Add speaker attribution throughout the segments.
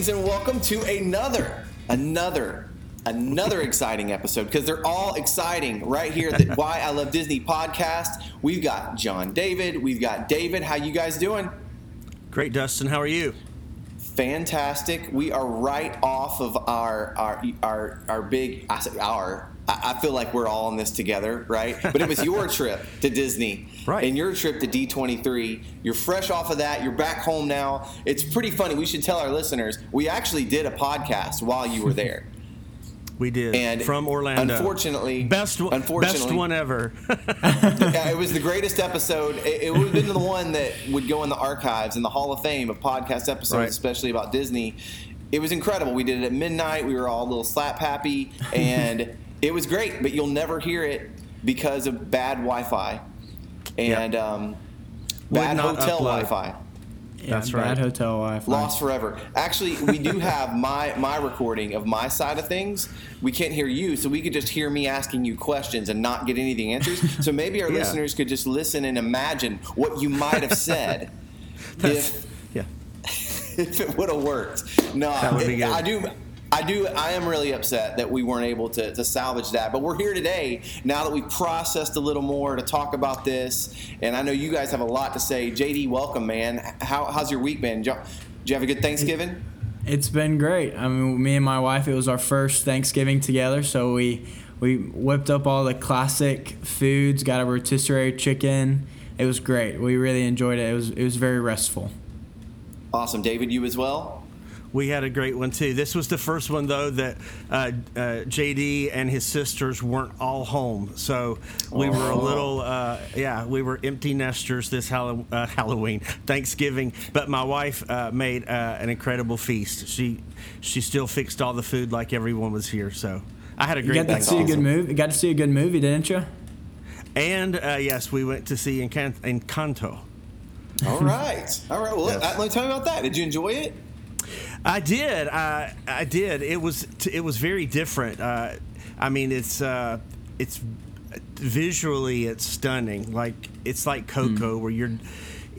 Speaker 1: Greetings and welcome to another, another, another exciting episode because they're all exciting right here. The Why I Love Disney podcast. We've got John David. We've got David. How you guys doing?
Speaker 2: Great, Dustin. How are you?
Speaker 1: Fantastic. We are right off of our our our our big. I say our. I I feel like we're all in this together, right? But it was your trip to Disney,
Speaker 2: Right.
Speaker 1: And your trip to D23. You're fresh off of that. You're back home now. It's pretty funny. We should tell our listeners we actually did a podcast while you were there.
Speaker 2: We did
Speaker 1: And
Speaker 2: from Orlando.
Speaker 1: unfortunately-
Speaker 2: best one,
Speaker 1: unfortunately-
Speaker 2: best one ever.
Speaker 1: Yeah, it was the greatest episode. It, it would have been the one that would go in the archives in the Hall of Fame of podcast episodes,
Speaker 2: Right.
Speaker 1: especially about Disney. It was incredible. We did it at midnight. We were all a little slap happy, and it was great. But you'll never hear it because of bad Wi-Fi and um, bad hotel
Speaker 2: upload.
Speaker 1: Wi-Fi.
Speaker 3: Yeah,
Speaker 2: That's
Speaker 3: bad
Speaker 2: right.
Speaker 3: hotel Wi-Fi.
Speaker 1: Lost forever. Actually, we do have my my recording of my side of things. We can't hear you, so we could just hear me asking you questions and not get any of the answers. So maybe our
Speaker 2: Yeah.
Speaker 1: listeners could just listen and imagine what you might have said if
Speaker 2: yeah.
Speaker 1: if it would have worked. No,
Speaker 2: That would be
Speaker 1: it-
Speaker 2: good.
Speaker 1: I do. I do. I am really upset that we weren't able to, to salvage that. But we're here today now that we've processed a little more to talk about this. And I know you guys have a lot to say. JD, welcome, man. How, how's your week been? Did you, have a good Thanksgiving?
Speaker 3: It's been great. I mean, me and my wife, it was our first Thanksgiving together, so we we whipped up all the classic foods, got a rotisserie chicken. It was great. We really enjoyed it. It was it was very restful.
Speaker 1: Awesome, David. You as well.
Speaker 2: We had a great one too. This was the first one though that uh, uh, JD and his sisters weren't all home, so we were a
Speaker 1: Oh.
Speaker 2: little, uh, yeah, we were empty nesters this Hall- uh, Halloween, Thanksgiving. But my wife uh, made uh, an incredible feast. She she still fixed all the food like everyone was here. So I had a
Speaker 3: You
Speaker 2: great
Speaker 3: got to see a good movie. You got to see a good movie, didn't you?
Speaker 2: And uh, yes, we went to see Encan- Encanto.
Speaker 1: All right. All right. Well,
Speaker 2: Yes.
Speaker 1: uh, let me tell you about that. Did you enjoy it?
Speaker 2: I did. I I did. It was it was very different. Uh, I mean, it's uh, it's visually it's stunning. Like it's like Coco, where you're.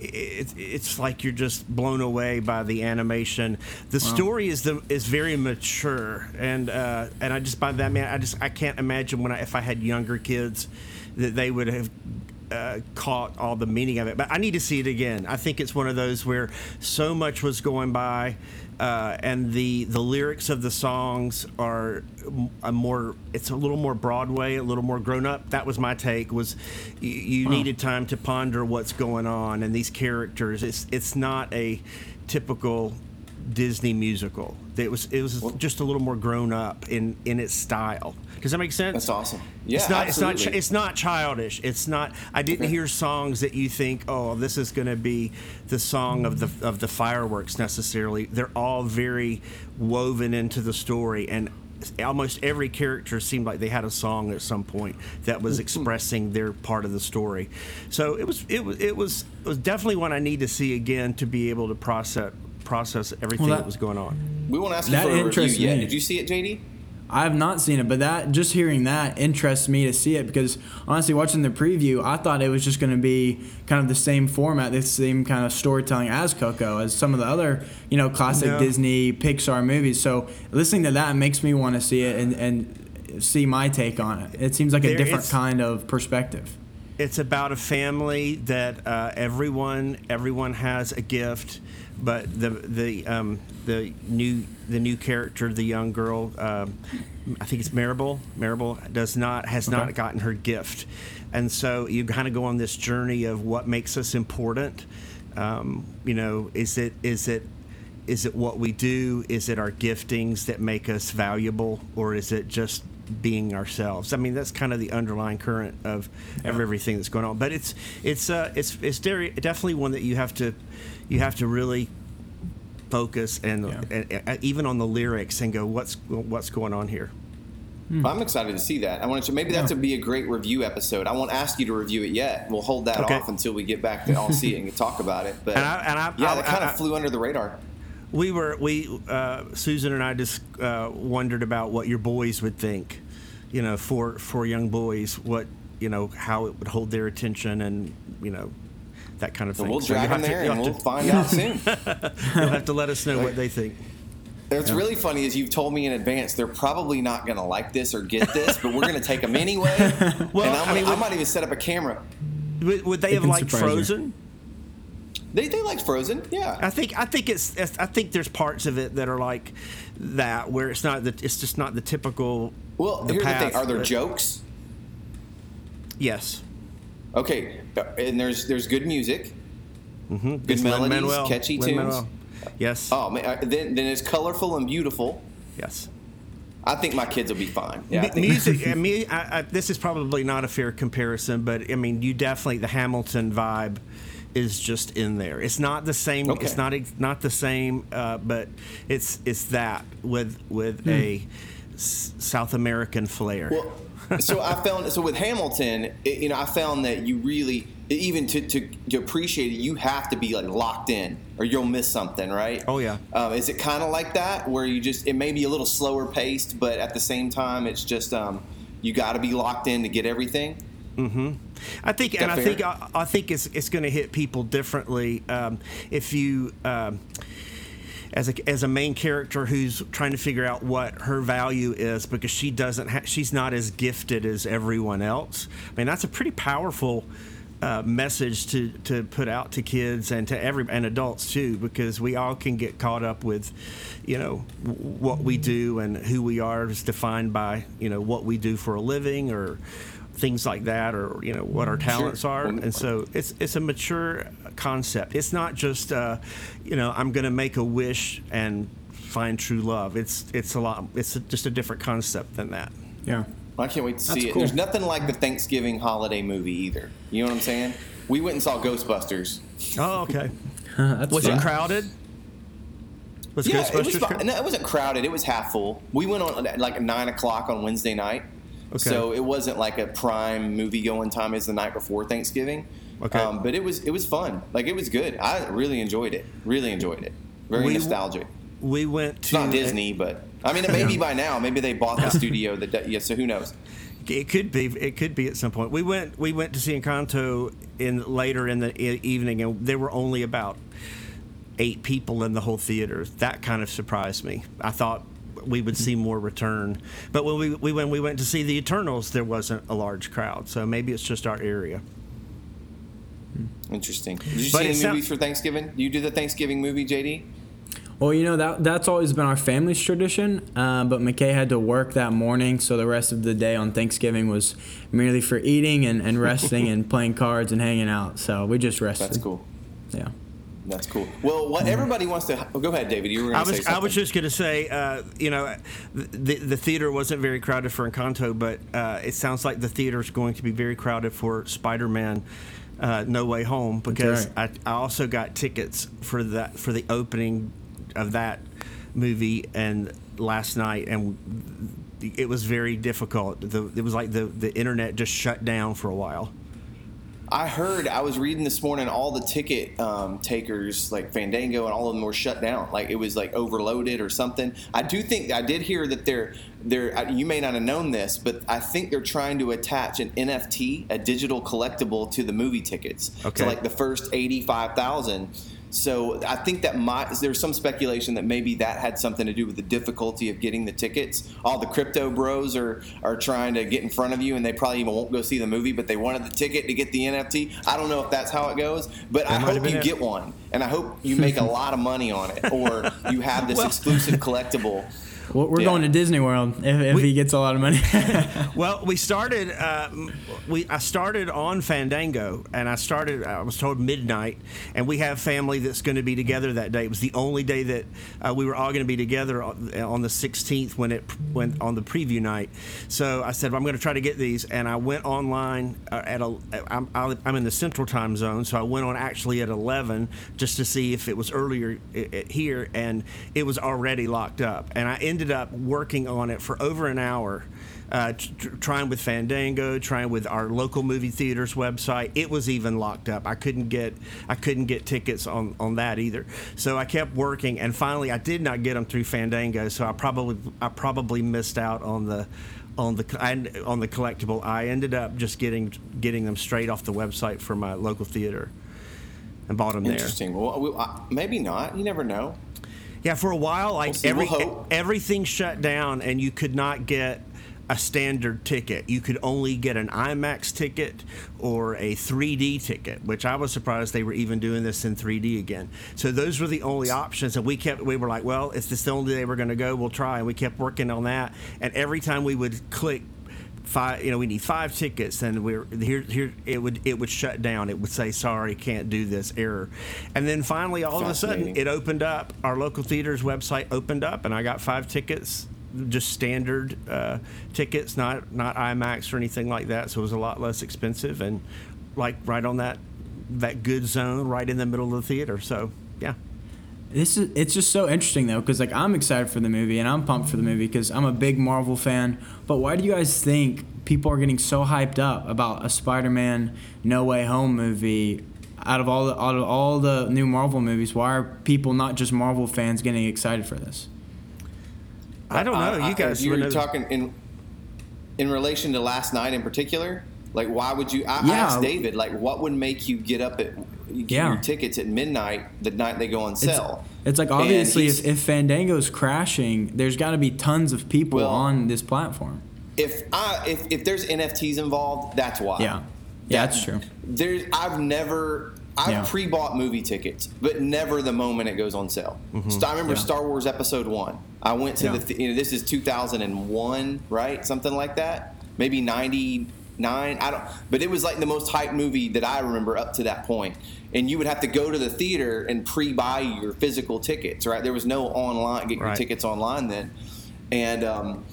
Speaker 2: It's it's like you're just blown away by the animation. The story is the is very mature, and uh, and I just by that man, I just I can't imagine when I if I had younger kids that they would have uh, caught all the meaning of it. But I need to see it again. I think it's one of those where so much was going by, uh, and the the lyrics of the songs are a more. It's a little more Broadway, a little more grown up. That was my take. Was you, you needed time to ponder what's going on and these characters. It's it's not a typical. Disney musical. It was it was just a little more grown up in in its style. Does that make sense?
Speaker 1: That's awesome. Yeah,
Speaker 2: it's not. It's not. It's not childish. It's not. I didn't
Speaker 1: Okay.
Speaker 2: hear songs that you think, oh, this is going to be the song of the of the fireworks necessarily. They're all very woven into the story, and almost every character seemed like they had a song at some point that was mm-hmm. expressing their part of the story. So it was. It was. It was. It was definitely one I need to see again to be able to process process everything
Speaker 3: Well,
Speaker 2: that,
Speaker 3: that-
Speaker 2: was going on.
Speaker 1: We won't ask you
Speaker 3: That
Speaker 1: for a review
Speaker 3: interests
Speaker 1: yet.
Speaker 3: me.
Speaker 1: Did you see it, JD?
Speaker 3: I have not seen it, but that just hearing that interests me to see it because honestly, watching the preview, I thought it was just going to be kind of the same format, the same kind of storytelling as Coco, as some of the other you know classic
Speaker 2: No.
Speaker 3: Disney Pixar movies. So listening to that makes me want to see it and, and see my take on it. It seems like a different kind of perspective.
Speaker 2: It's about a family that uh, everyone everyone has a gift, but the the um, the new the new character, the young girl, um, I think it's Maribel. Maribel does not has not gotten her gift, and so you kind of go on this journey of what makes us important. Um, you know, is it is it is it what we do? Is it our giftings that make us valuable, or is it just being ourselves? I mean, that's kind of the underlying current of, of everything that's going on. But it's it's uh, it's it's very, definitely one that you have to you have to really focus and,
Speaker 3: Yeah.
Speaker 2: and, and even on the lyrics and go, what's what's going on here?
Speaker 1: I'm excited to see that. I want to. Maybe that's to be a great review episode. I won't ask you to review it yet. We'll hold that
Speaker 2: Okay.
Speaker 1: off until we get back to all see it and talk about it. But
Speaker 2: And I- and I-
Speaker 1: yeah,
Speaker 2: I-
Speaker 1: that kind
Speaker 2: I-
Speaker 1: of flew under the radar.
Speaker 2: We were we uh, Susan and I just uh, wondered about what your boys would think, you know, for for young boys, what you know how it would hold their attention and you know that kind of
Speaker 1: So
Speaker 2: thing.
Speaker 1: we'll
Speaker 2: So
Speaker 1: drag them
Speaker 2: have to-
Speaker 1: there and we'll
Speaker 2: to-
Speaker 1: find out soon.
Speaker 2: You'll have to let us know what they think.
Speaker 1: What's
Speaker 3: Yeah.
Speaker 1: really funny is you've told me in advance they're probably not going to like this or get this, but we're going to take them anyway.
Speaker 2: Well,
Speaker 1: and I'm
Speaker 2: I mean,
Speaker 1: gonna, I might even set up a camera.
Speaker 2: Would, would they have liked
Speaker 3: Frozen? you.
Speaker 1: They they like Frozen, yeah.
Speaker 2: I think I think it's it's- I think there's parts of it that are like that where it's not the it's just not the typical.
Speaker 1: Well,
Speaker 2: the
Speaker 1: here's the thing: are there
Speaker 2: but-
Speaker 1: jokes?
Speaker 2: Yes.
Speaker 1: Okay, and there's there's good music,
Speaker 2: Mm-hmm.
Speaker 1: good melodies, catchy tunes.
Speaker 2: Yes.
Speaker 1: Oh man, then then it's colorful and beautiful.
Speaker 2: Yes.
Speaker 1: I think my kids will be fine. Yeah, I
Speaker 2: M-
Speaker 1: think-
Speaker 2: music. I mean, I, I, this is probably not a fair comparison, but I mean, you definitely the Hamilton vibe is just in there. It's not the same.
Speaker 1: Okay.
Speaker 2: It's not not the same, uh, but it's it's that with with a s- South American flair.
Speaker 1: Well, so I found so with Hamilton, it, you know, I found that you really even to, to to appreciate it, you have to be like locked in, or you'll miss something, right?
Speaker 2: Oh, yeah.
Speaker 1: Um, is it kind of like that, where you just it may be a little slower paced, but at the same time, it's just um, you got to be locked in to get everything.
Speaker 2: I think, and I
Speaker 1: fair?
Speaker 2: think, I, I think it's it's going to hit people differently um, if you. Um, as a, as a main character who's trying to figure out what her value is because she doesn't ha- she's not as gifted as everyone else. I mean that's a pretty powerful uh, message to, to put out to kids and to every and adults too because we all can get caught up with you know w- what we do and who we are is defined by you know what we do for a living or things like that or you know what our talents are and so it's it's a mature concept it's not just uh, you know i'm going to make a wish and find true love it's it's a lot it's a, just a different concept than that
Speaker 3: Yeah.
Speaker 1: I can't wait to see it.
Speaker 3: cool.
Speaker 1: There's nothing like the Thanksgiving holiday movie either. You know what I'm saying? We went and saw Ghostbusters.
Speaker 2: oh okay
Speaker 3: That's
Speaker 2: was
Speaker 3: fun.
Speaker 2: it crowded was
Speaker 1: Yeah,
Speaker 2: ghostbusters
Speaker 1: it was fine.
Speaker 2: crowded?
Speaker 1: No, it wasn't crowded. It was half full. We went on at like nine o'clock on Wednesday night,
Speaker 2: Okay.
Speaker 1: so it wasn't like a prime movie going time as the night before Thanksgiving.
Speaker 2: Okay.
Speaker 1: um, but it was it was fun. Like it was good. I really enjoyed it. Really enjoyed it. Very
Speaker 2: We-
Speaker 1: nostalgic.
Speaker 2: we went to
Speaker 1: not Disney, but I mean, it may be by now. Maybe they bought the studio. That yeah. So who knows?
Speaker 2: It could be. It could be at some point. We went. We went to see Encanto in later in the evening, and there were only about eight people in the whole theater. That kind of surprised me. I thought we would see more return, but when we, we when we went to see the Eternals, there wasn't a large crowd. So maybe it's just our area.
Speaker 1: Interesting. Did you
Speaker 2: But
Speaker 1: see
Speaker 2: it
Speaker 1: any
Speaker 2: sound-
Speaker 1: movies for Thanksgiving? You do the Thanksgiving movie, JD?
Speaker 3: Well, you know that that's always been our family's tradition. Uh, but McKay had to work that morning, so the rest of the day on Thanksgiving was merely for eating and, and resting and playing cards and hanging out. So we just rested.
Speaker 1: That's cool.
Speaker 3: Yeah.
Speaker 1: That's cool. Well, what everybody wants to oh, go ahead, David. You were
Speaker 2: I
Speaker 1: going to say
Speaker 2: was. I was just going to say, uh, you know, the the theater wasn't very crowded for Encanto, but uh, it sounds like the theater is going to be very crowded for Spider-Man. Uh, no Way Home because
Speaker 3: right.
Speaker 2: I, I also got tickets for that for the opening of that movie and last night and it was very difficult. The, it was like the the internet just shut down for a while.
Speaker 1: I heard I was reading this morning all the ticket um, takers like Fandango and all of them were shut down like it was like overloaded or something. I do think I did hear that they're they're you may not have known this, but I think they're trying to attach an NFT, a digital collectible, to the movie tickets.
Speaker 2: Okay.
Speaker 1: So like the first eighty five thousand. So I think that might there's some speculation that maybe that had something to do with the difficulty of getting the tickets. All the crypto bros are are trying to get in front of you, and they probably even won't go see the movie, but they wanted the ticket to get the NFT. I don't know if that's how it goes, but I
Speaker 2: That might have
Speaker 1: hope you
Speaker 2: it.
Speaker 1: get one, and I hope you make a lot of money on it, or you have this
Speaker 2: Well-
Speaker 1: exclusive collectible.
Speaker 3: We're
Speaker 1: Yeah.
Speaker 3: going to Disney World if, if
Speaker 2: We-
Speaker 3: he gets a lot of money.
Speaker 2: Well, we started. Uh, we I started on Fandango, and I started. I was told midnight, and we have family that's going to be together that day. It was the only day that uh, we were all going to be together on, on the 16th when it when on the preview night. So I said well, I'm going to try to get these, and I went online uh, at a. I'm, I'm in the Central Time Zone, so I went on actually at 11 just to see if it was earlier here, and it was already locked up, and I ended up working on it for over an hour uh, tr- trying with Fandango, trying with our local movie theaters website. It was even locked up. I couldn't get I couldn't get tickets on, on that either. So I kept working, and finally I did not get them through Fandango. So I probably I probably missed out on the on the on the collectible. I ended up just getting getting them straight off the website for my local theater, and bought them there.
Speaker 1: Interesting. Well, maybe not. You never know.
Speaker 2: Yeah, for a while, like
Speaker 1: We'll
Speaker 2: every
Speaker 1: We'll
Speaker 2: everything shut down, and you could not get a standard ticket. You could only get an IMAX ticket or a 3D ticket, which I was surprised they were even doing this in 3D again. So those were the only options, and we kept we were like, well, if this is the only day we're going to go, we'll try, and we kept working on that. And every time we would click five you know we need five tickets and we're here here it would it would shut down. It would say sorry can't do this error. And then finally all of a sudden it opened up. Our local theater's website opened up and i got five tickets just standard uh, tickets not not imax or anything like that so it was a lot less expensive and like right on that that good zone right in the middle of the theater. So yeah
Speaker 3: This is it's just so interesting though because like I'm excited for the movie and I'm pumped for the movie because I'm a big Marvel fan. But why do you guys think people are getting so hyped up about a Spider-Man No Way Home movie? Out of all the out of all the new Marvel movies, why are people not just Marvel fans getting excited for this?
Speaker 2: i don't know you guys
Speaker 1: you
Speaker 2: would
Speaker 1: were talking in in relation to last night in particular. Like, why would you? I, I asked David, like, what would make you get up at you get
Speaker 3: Yeah.
Speaker 1: your tickets at midnight the night they go on sale?
Speaker 3: it's like obviously if, if Fandango's crashing, there's got to be tons of people
Speaker 1: Well-
Speaker 3: on this platform.
Speaker 1: if I if, if there's NFTs involved, that's why.
Speaker 3: Yeah, yeah, that's true.
Speaker 1: There's I've never I've
Speaker 3: Yeah.
Speaker 1: pre-bought movie tickets, but never the moment it goes on sale. Mm-hmm. So I remember
Speaker 3: Yeah.
Speaker 1: Star Wars Episode One. I went to
Speaker 3: Yeah.
Speaker 1: the th- you know this is 2001, right? Something like that. Maybe 99. I don't. But it was like the most hyped movie that I remember up to that point. And you would have to go to the theater and pre-buy your physical tickets, right? There was no online get your
Speaker 2: Right.
Speaker 1: tickets online then, and. Um,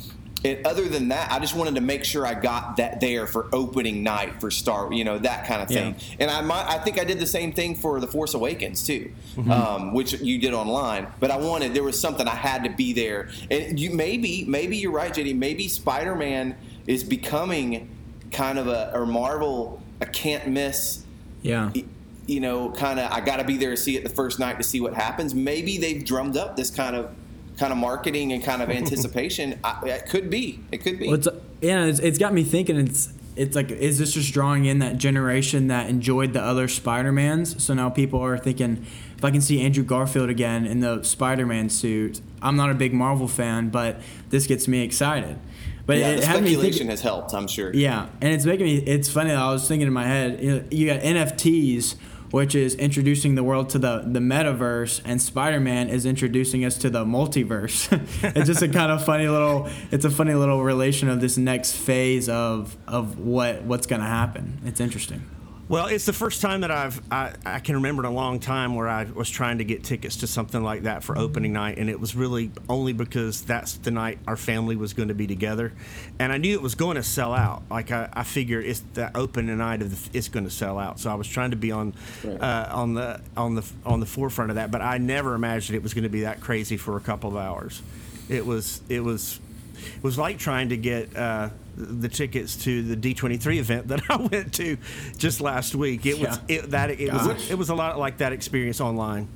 Speaker 1: and other than that, I just wanted to make sure I got that there for opening night for Star, you know, that kind of thing.
Speaker 3: Yeah.
Speaker 1: And I might, I think I did the same thing for The Force Awakens too,
Speaker 3: Mm-hmm.
Speaker 1: um, which you did online. But I wanted there was something I had to be there. And you maybe, maybe you're right, JD. Maybe Spider Man is becoming kind of a or Marvel a can't miss.
Speaker 3: Yeah.
Speaker 1: You know, kind of I got to be there to see it the first night to see what happens. Maybe they've drummed up this kind of kind of marketing and kind of anticipation. I, it could be. It could be.
Speaker 3: Well, it's, yeah, it's, it's got me thinking. It's it's like, is this just drawing in that generation that enjoyed the other Spider Mans? So now people are thinking, if I can see Andrew Garfield again in the Spider Man suit, I'm not a big Marvel fan, but this gets me excited. But
Speaker 1: yeah,
Speaker 3: it
Speaker 1: the speculation
Speaker 3: thinking,
Speaker 1: has helped. I'm sure.
Speaker 3: yeah, and it's making me. It's funny. I was thinking in my head. You, know, you got NFTs, which is introducing the world to the the metaverse, and Spider Man is introducing us to the multiverse. it's just a kind of funny little. It's a funny little relation of this next phase of of what what's to happen. It's interesting.
Speaker 2: Well, it's the first time that I've I, I can remember in a long time where I was trying to get tickets to something like that for opening night, and it was really only because that's the night our family was going to be together, and I knew it was going to sell out. Like I, I figured it's the opening night of the, it's going to sell out, so I was trying to be on
Speaker 1: Right.
Speaker 2: uh, on the on the on the forefront of that. But I never imagined it was going to be that crazy for a couple of hours. It was it was it was like trying to get uh, the tickets to the D23 event that I went to just last week. It was
Speaker 3: Yeah.
Speaker 2: it, that it was it was a lot like that experience online.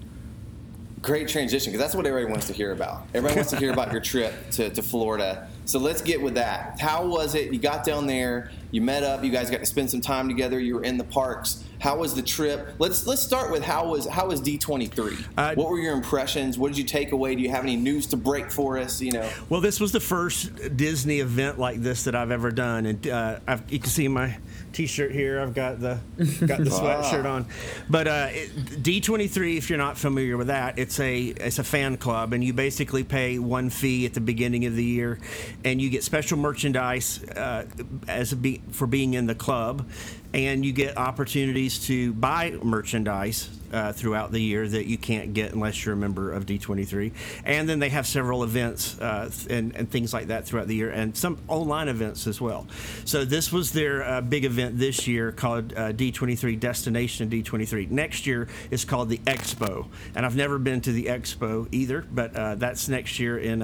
Speaker 1: Great transition because that's what everybody wants to hear about. Everybody wants to hear about your trip to, to Florida. So let's get with that. How was it? You got down there, you met up, you guys got to spend some time together, you were in the parks. How was the trip? Let's let's start with how was how was D23?
Speaker 2: Uh,
Speaker 1: what were your impressions? What did you take away? Do you have any news to break for us? You know,
Speaker 2: Well, this was the first Disney event like this that I've ever done, and uh, I've, you can see my T-shirt here. I've got the got the sweatshirt on. But uh, D23, if you're not familiar with that, it's a it's a fan club, and you basically pay one fee at the beginning of the year, and you get special merchandise uh, as a be, for being in the club, and you get opportunities to buy merchandise uh, throughout the year that you can't get unless you're a member of D23. And then they have several events uh, and, and things like that throughout the year, and some online events as well. So this was their uh, big event this year called uh, D23 Destination D23. Next year is called the Expo, and I've never been to the Expo either, but uh, that's next year in.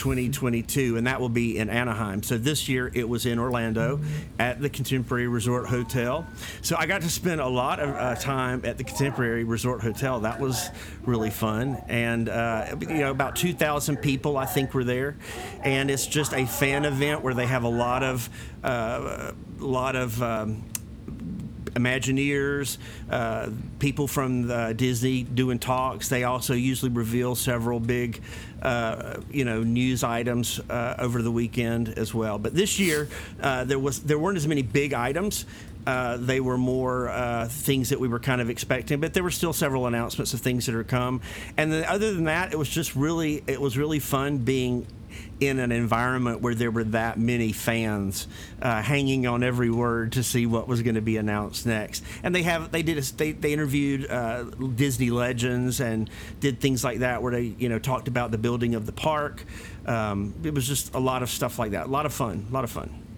Speaker 2: Uh, 2022, and that will be in Anaheim. So this year it was in Orlando at the Contemporary Resort Hotel. So I got to spend a lot of uh, time at the Contemporary Resort Hotel. That was really fun, and uh, you know about 2,000 people I think were there, and it's just a fan event where they have a lot of uh, lot of um, Imagineers, uh, people from the Disney doing talks. They also usually reveal several big, uh, you know, news items uh, over the weekend as well. But this year, uh, there was there weren't as many big items. Uh, they were more uh, things that we were kind of expecting, but there were still several announcements of things that are come. And then other than that, it was just really it was really fun being in an environment where there were that many fans uh, hanging on every word to see what was going to be announced next. And they have they did a, they they interviewed uh, Disney legends and did things like that where they you know talked about the building of the park. Um, it was just a lot of stuff like that. A lot of fun. A lot of fun.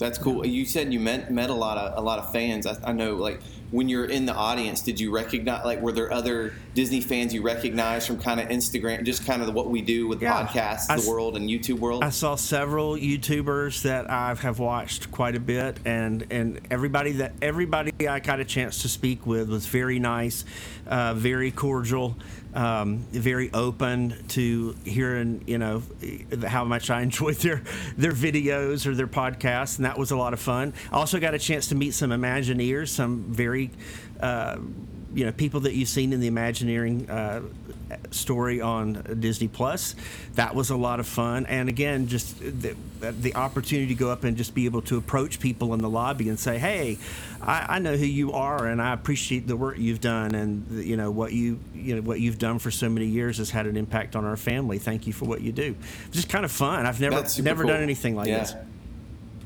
Speaker 1: That's cool. You said you met met a lot of a lot of fans. I, I know, like when you're in the audience, did you recognize? Like, were there other Disney fans you recognize from kind of Instagram, just kind of what we do with
Speaker 2: Yeah.
Speaker 1: podcasts,
Speaker 2: I
Speaker 1: the world, and YouTube world?
Speaker 2: I saw several YouTubers that I have watched quite a bit, and and everybody that everybody I got a chance to speak with was very nice, uh, very cordial, um, very open to hearing you know how much I enjoyed their their videos or their podcasts, and that was a lot of fun. I also got a chance to meet some Imagineers, some very uh, you know people that you've seen in the Imagineering uh, story on Disney Plus. That was a lot of fun, and again, just the, the opportunity to go up and just be able to approach people in the lobby and say, "Hey, I, I know who you are, and I appreciate the work you've done, and you know what you you know what you've done for so many years has had an impact on our family. Thank you for what you do. Just kind of fun. I've never never
Speaker 1: cool.
Speaker 2: done anything like
Speaker 1: Yeah.
Speaker 2: this.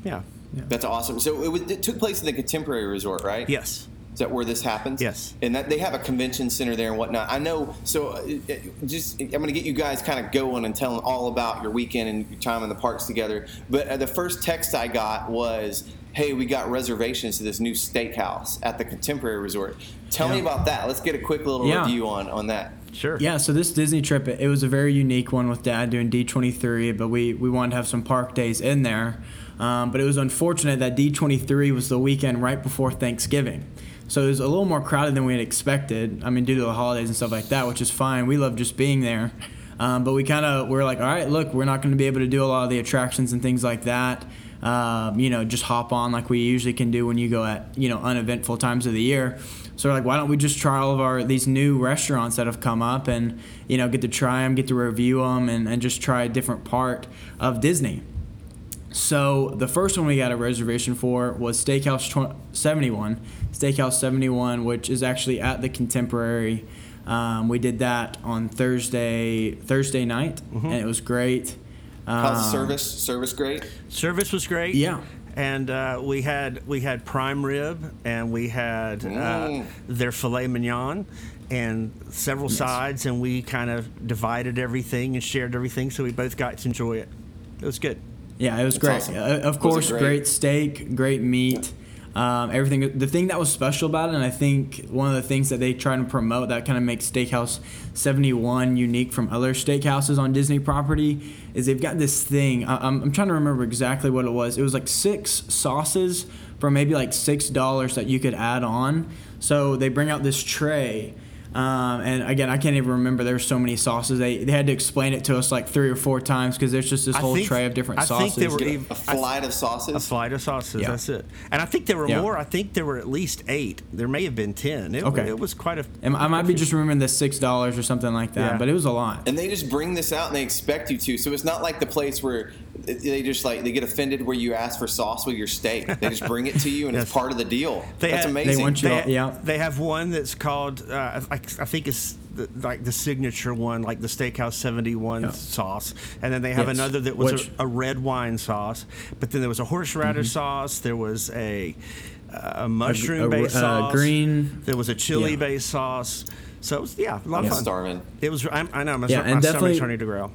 Speaker 2: Yeah.
Speaker 1: That's awesome. So it, was, it took place in the Contemporary Resort, right?
Speaker 2: Yes.
Speaker 1: Is that where this happens?
Speaker 2: Yes.
Speaker 1: And that they have a convention center there and whatnot. I know. So uh, just I'm going to get you guys kind of going and telling all about your weekend and your time in the parks together. But uh, the first text I got was, "Hey, we got reservations to this new steakhouse at the Contemporary Resort. Tell me about that. Let's get a quick little
Speaker 3: Yeah.
Speaker 1: review on on that."
Speaker 2: Sure.
Speaker 3: Yeah, so this Disney trip, it, it was a very unique one with Dad doing D23, but we, we wanted to have some park days in there. Um, but it was unfortunate that D23 was the weekend right before Thanksgiving. So it was a little more crowded than we had expected. I mean, due to the holidays and stuff like that, which is fine. We love just being there. Um, but we kind of were like, all right, look, we're not going to be able to do a lot of the attractions and things like that. Um, you know, just hop on like we usually can do when you go at you know uneventful times of the year. So we're like, why don't we just try all of our these new restaurants that have come up and you know get to try them, get to review them, and, and just try a different part of Disney. So the first one we got a reservation for was Steakhouse tw- 71, Steakhouse 71, which is actually at the Contemporary. Um, we did that on Thursday Thursday night, and it was great.
Speaker 1: How's
Speaker 3: Um,
Speaker 1: service? Service great.
Speaker 2: Service was great.
Speaker 3: Yeah.
Speaker 2: And uh, we had we had prime rib, and we had uh,
Speaker 1: Mm.
Speaker 2: their filet mignon, and several sides, and we kind of divided everything and shared everything, so we both got to enjoy it. It was good.
Speaker 3: Yeah, it was
Speaker 1: That's
Speaker 3: great.
Speaker 1: awesome.
Speaker 3: Uh, of course,
Speaker 1: great?
Speaker 3: great? steak, great meat, um, everything. The thing that was special about it, and I think one of the things that they try to promote that kind of makes Steakhouse 71 unique from other steakhouses on Disney property, is they've got this thing. I, I'm, I'm trying to remember exactly what it was. It was like six sauces for maybe like six dollars that you could add on. So they bring out this tray. Um, and again, I can't even remember. There's so many sauces. They, they had to explain it to us like three or four times because there's just this
Speaker 2: I
Speaker 3: whole
Speaker 2: think-
Speaker 3: tray of different
Speaker 2: I
Speaker 3: sauces.
Speaker 2: think they were
Speaker 1: a-
Speaker 2: even-
Speaker 1: a flight of sauces.
Speaker 2: A flight of sauces.
Speaker 3: Yeah.
Speaker 2: That's it. And I think there were
Speaker 3: Yeah.
Speaker 2: more. I think there were at least eight. There may have been ten. It,
Speaker 3: Okay.
Speaker 2: It was quite a.
Speaker 3: And I might be just remembering the six dollars or something like that,
Speaker 2: Yeah.
Speaker 3: but it was a lot.
Speaker 1: and they just bring this out and they expect you to. So it's not like the place where they just like they get offended where you ask for sauce with your steak. They just bring it to you and it's part of the deal.
Speaker 2: They
Speaker 1: That's
Speaker 2: had-
Speaker 1: amazing.
Speaker 3: They want you
Speaker 2: They,
Speaker 3: to- yeah.
Speaker 2: they have one that's called. Uh, I, I think it's the, like the signature one, like the Steakhouse Seventy One
Speaker 3: Yeah.
Speaker 2: sauce, and then they have
Speaker 3: Yes.
Speaker 2: another that was
Speaker 3: Which-
Speaker 2: a, a red wine sauce. But then there was a horseradish sauce. There was a, a mushroom based
Speaker 3: uh,
Speaker 2: sauce.
Speaker 3: green-
Speaker 2: There was a chili
Speaker 3: yeah.
Speaker 2: based sauce. So it was, yeah, a lot
Speaker 1: I'm
Speaker 2: of fun.
Speaker 1: starving.
Speaker 2: It was. I'm, I know my,
Speaker 3: Yeah,
Speaker 2: my
Speaker 3: and
Speaker 2: stomach's
Speaker 3: definitely-
Speaker 2: starting to growl.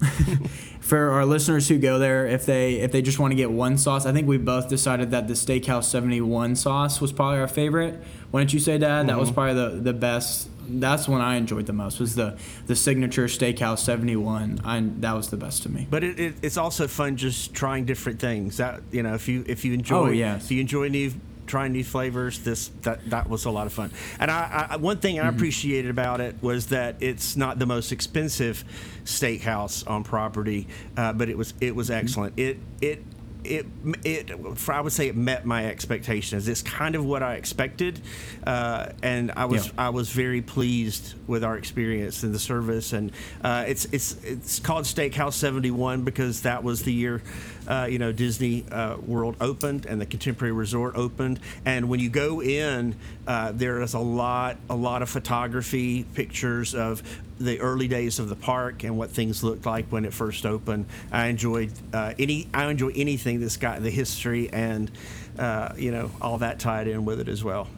Speaker 3: For our listeners who go there, if they if they just want to get one sauce, I think we both decided that the Steakhouse 71 sauce was probably our favorite. Why don't you say, Dad? That
Speaker 2: Mm-hmm.
Speaker 3: was probably the, the best. That's one I enjoyed the most. Was the the signature Steakhouse 71. I that was the best to me.
Speaker 2: But it, it, it's also fun just trying different things. That you know, if you if you enjoy,
Speaker 3: Oh, yes.
Speaker 2: if you enjoy new trying new flavors, this that that was a lot of fun. And I, I one thing I
Speaker 3: Mm-hmm.
Speaker 2: appreciated about it was that it's not the most expensive steakhouse on property, uh, but it was it was
Speaker 3: Mm-hmm.
Speaker 2: excellent. It it it it I would say it met my expectations. It's kind of what I expected, uh, and I was
Speaker 3: Yeah.
Speaker 2: I was very pleased with our experience and the service. And uh, it's it's it's called Steakhouse Seventy One because that was the year. Uh, you know, Disney uh, World opened and the Contemporary Resort opened, and when you go in, uh, there is a lot, a lot of photography, pictures of the early days of the park and what things looked like when it first opened. I enjoyed uh, any, I enjoy anything that's got the history and uh, you know all that tied in with it as well.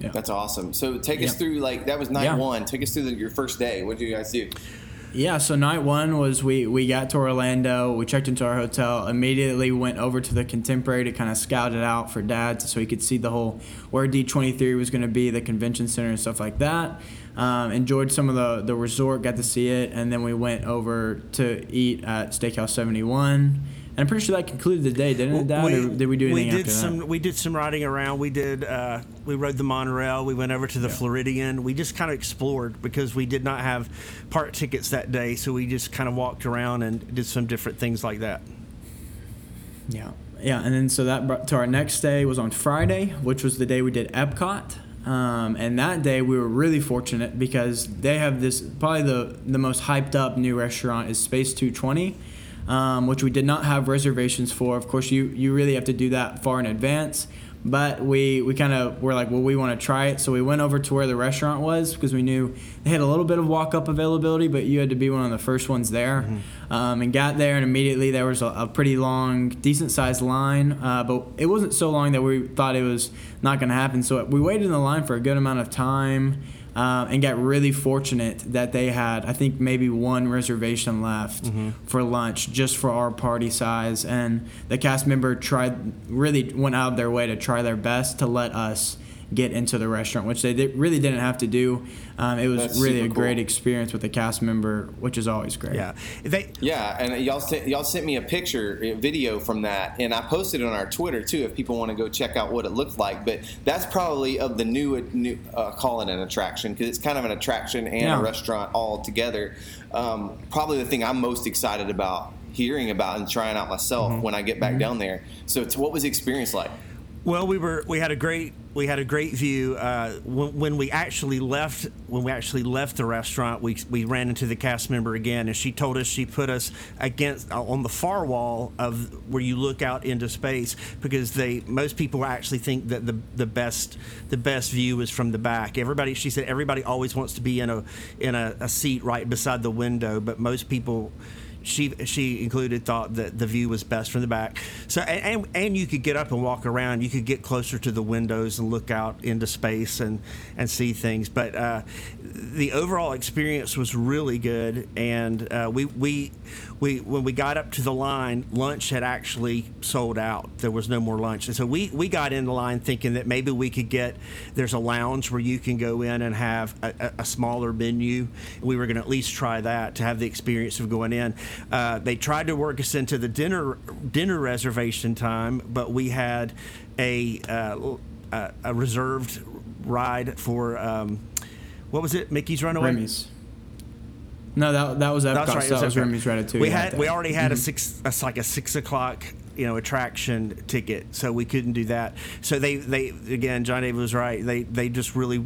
Speaker 3: Yeah.
Speaker 1: That's awesome. So take us through like that was night
Speaker 3: Yeah.
Speaker 1: one. Take us through the, your first day. What did you guys do?
Speaker 3: Yeah, so night one was we, we got to Orlando, we checked into our hotel, immediately went over to the Contemporary to kind of scout it out for dad so he could see the whole where D23 was going to be, the convention center and stuff like that. Um, enjoyed some of the, the resort, got to see it, and then we went over to eat at Steakhouse 71. And I'm pretty sure that concluded the day, didn't it, Dad? or did we do anything
Speaker 2: we did
Speaker 3: after
Speaker 2: some
Speaker 3: that?
Speaker 2: we did some riding around we did uh, we rode the monorail we went over to the floridian we just kind of explored because we did not have park tickets that day so we just kind of walked around and did some different things like that
Speaker 3: Yeah, yeah, and then so that brought to our next day was on Friday, which was the day we did Epcot. Um, and that day we were really fortunate because they have this probably the the most hyped up new restaurant is Space 220, um, which we did not have reservations for. Of course, you you really have to do that far in advance. But we, we kind of were like, well, we want to try it. So we went over to where the restaurant was because we knew they had a little bit of walk up availability, but you had to be one of the first ones there. Um, and got there, and immediately there was a, a pretty long, decent sized line. Uh, but it wasn't so long that we thought it was not going to happen. So we waited in the line for a good amount of time. Um, and got really fortunate that they had, I think, maybe one reservation left for lunch just for our party size. And the cast member tried, really went out of their way to try their best to let us get into the restaurant, which they did, really didn't have to do. Um, it was
Speaker 1: That's
Speaker 3: really a
Speaker 1: super
Speaker 3: great experience with the cast member, which is always great.
Speaker 2: yeah they
Speaker 1: Yeah, and y'all sent, y'all sent me a picture, a video from that, and I posted it on our Twitter too. If people want to go check out what it looked like, but that's probably of the new, new uh, call it an attraction because it's kind of an attraction and
Speaker 3: Yeah.
Speaker 1: a restaurant all together. Um, probably the thing I'm most excited about hearing about and trying out myself
Speaker 3: Mm-hmm.
Speaker 1: when I get back down there. So, it's, what was the experience like?
Speaker 2: Well, we were we had a great we had a great view uh, when, when we actually left when we actually left the restaurant. We we ran into the cast member again, and she told us she put us against uh, on the far wall of where you look out into space because they most people actually think that the the best the best view is from the back. Everybody she said everybody always wants to be in a in a, a seat right beside the window, but most people she she included thought that the view was best from the back. So and, and and you could get up and walk around. You could get closer to the windows and look out into space and and see things. But uh, the overall experience was really good. And uh, we we we when we got up to the line, lunch had actually sold out. There was no more lunch, and so we we got in the line thinking that maybe we could get there's a lounge where you can go in and have a, a, smaller menu. We were going to at least try that to have the experience of going in. Uh, they tried to work us into the dinner dinner reservation time, but we had a uh, a reserved ride for um, what was it? Mickey's Runaway.
Speaker 3: Remy's. No, that, that was Epcot.
Speaker 2: That's right.
Speaker 3: so that was
Speaker 2: okay.
Speaker 3: Remy's Ratatouille.
Speaker 2: We had we already had a mm-hmm. six, a, like a six o'clock, you know, attraction ticket, so we couldn't do that. So they they again, John David was right. They they just really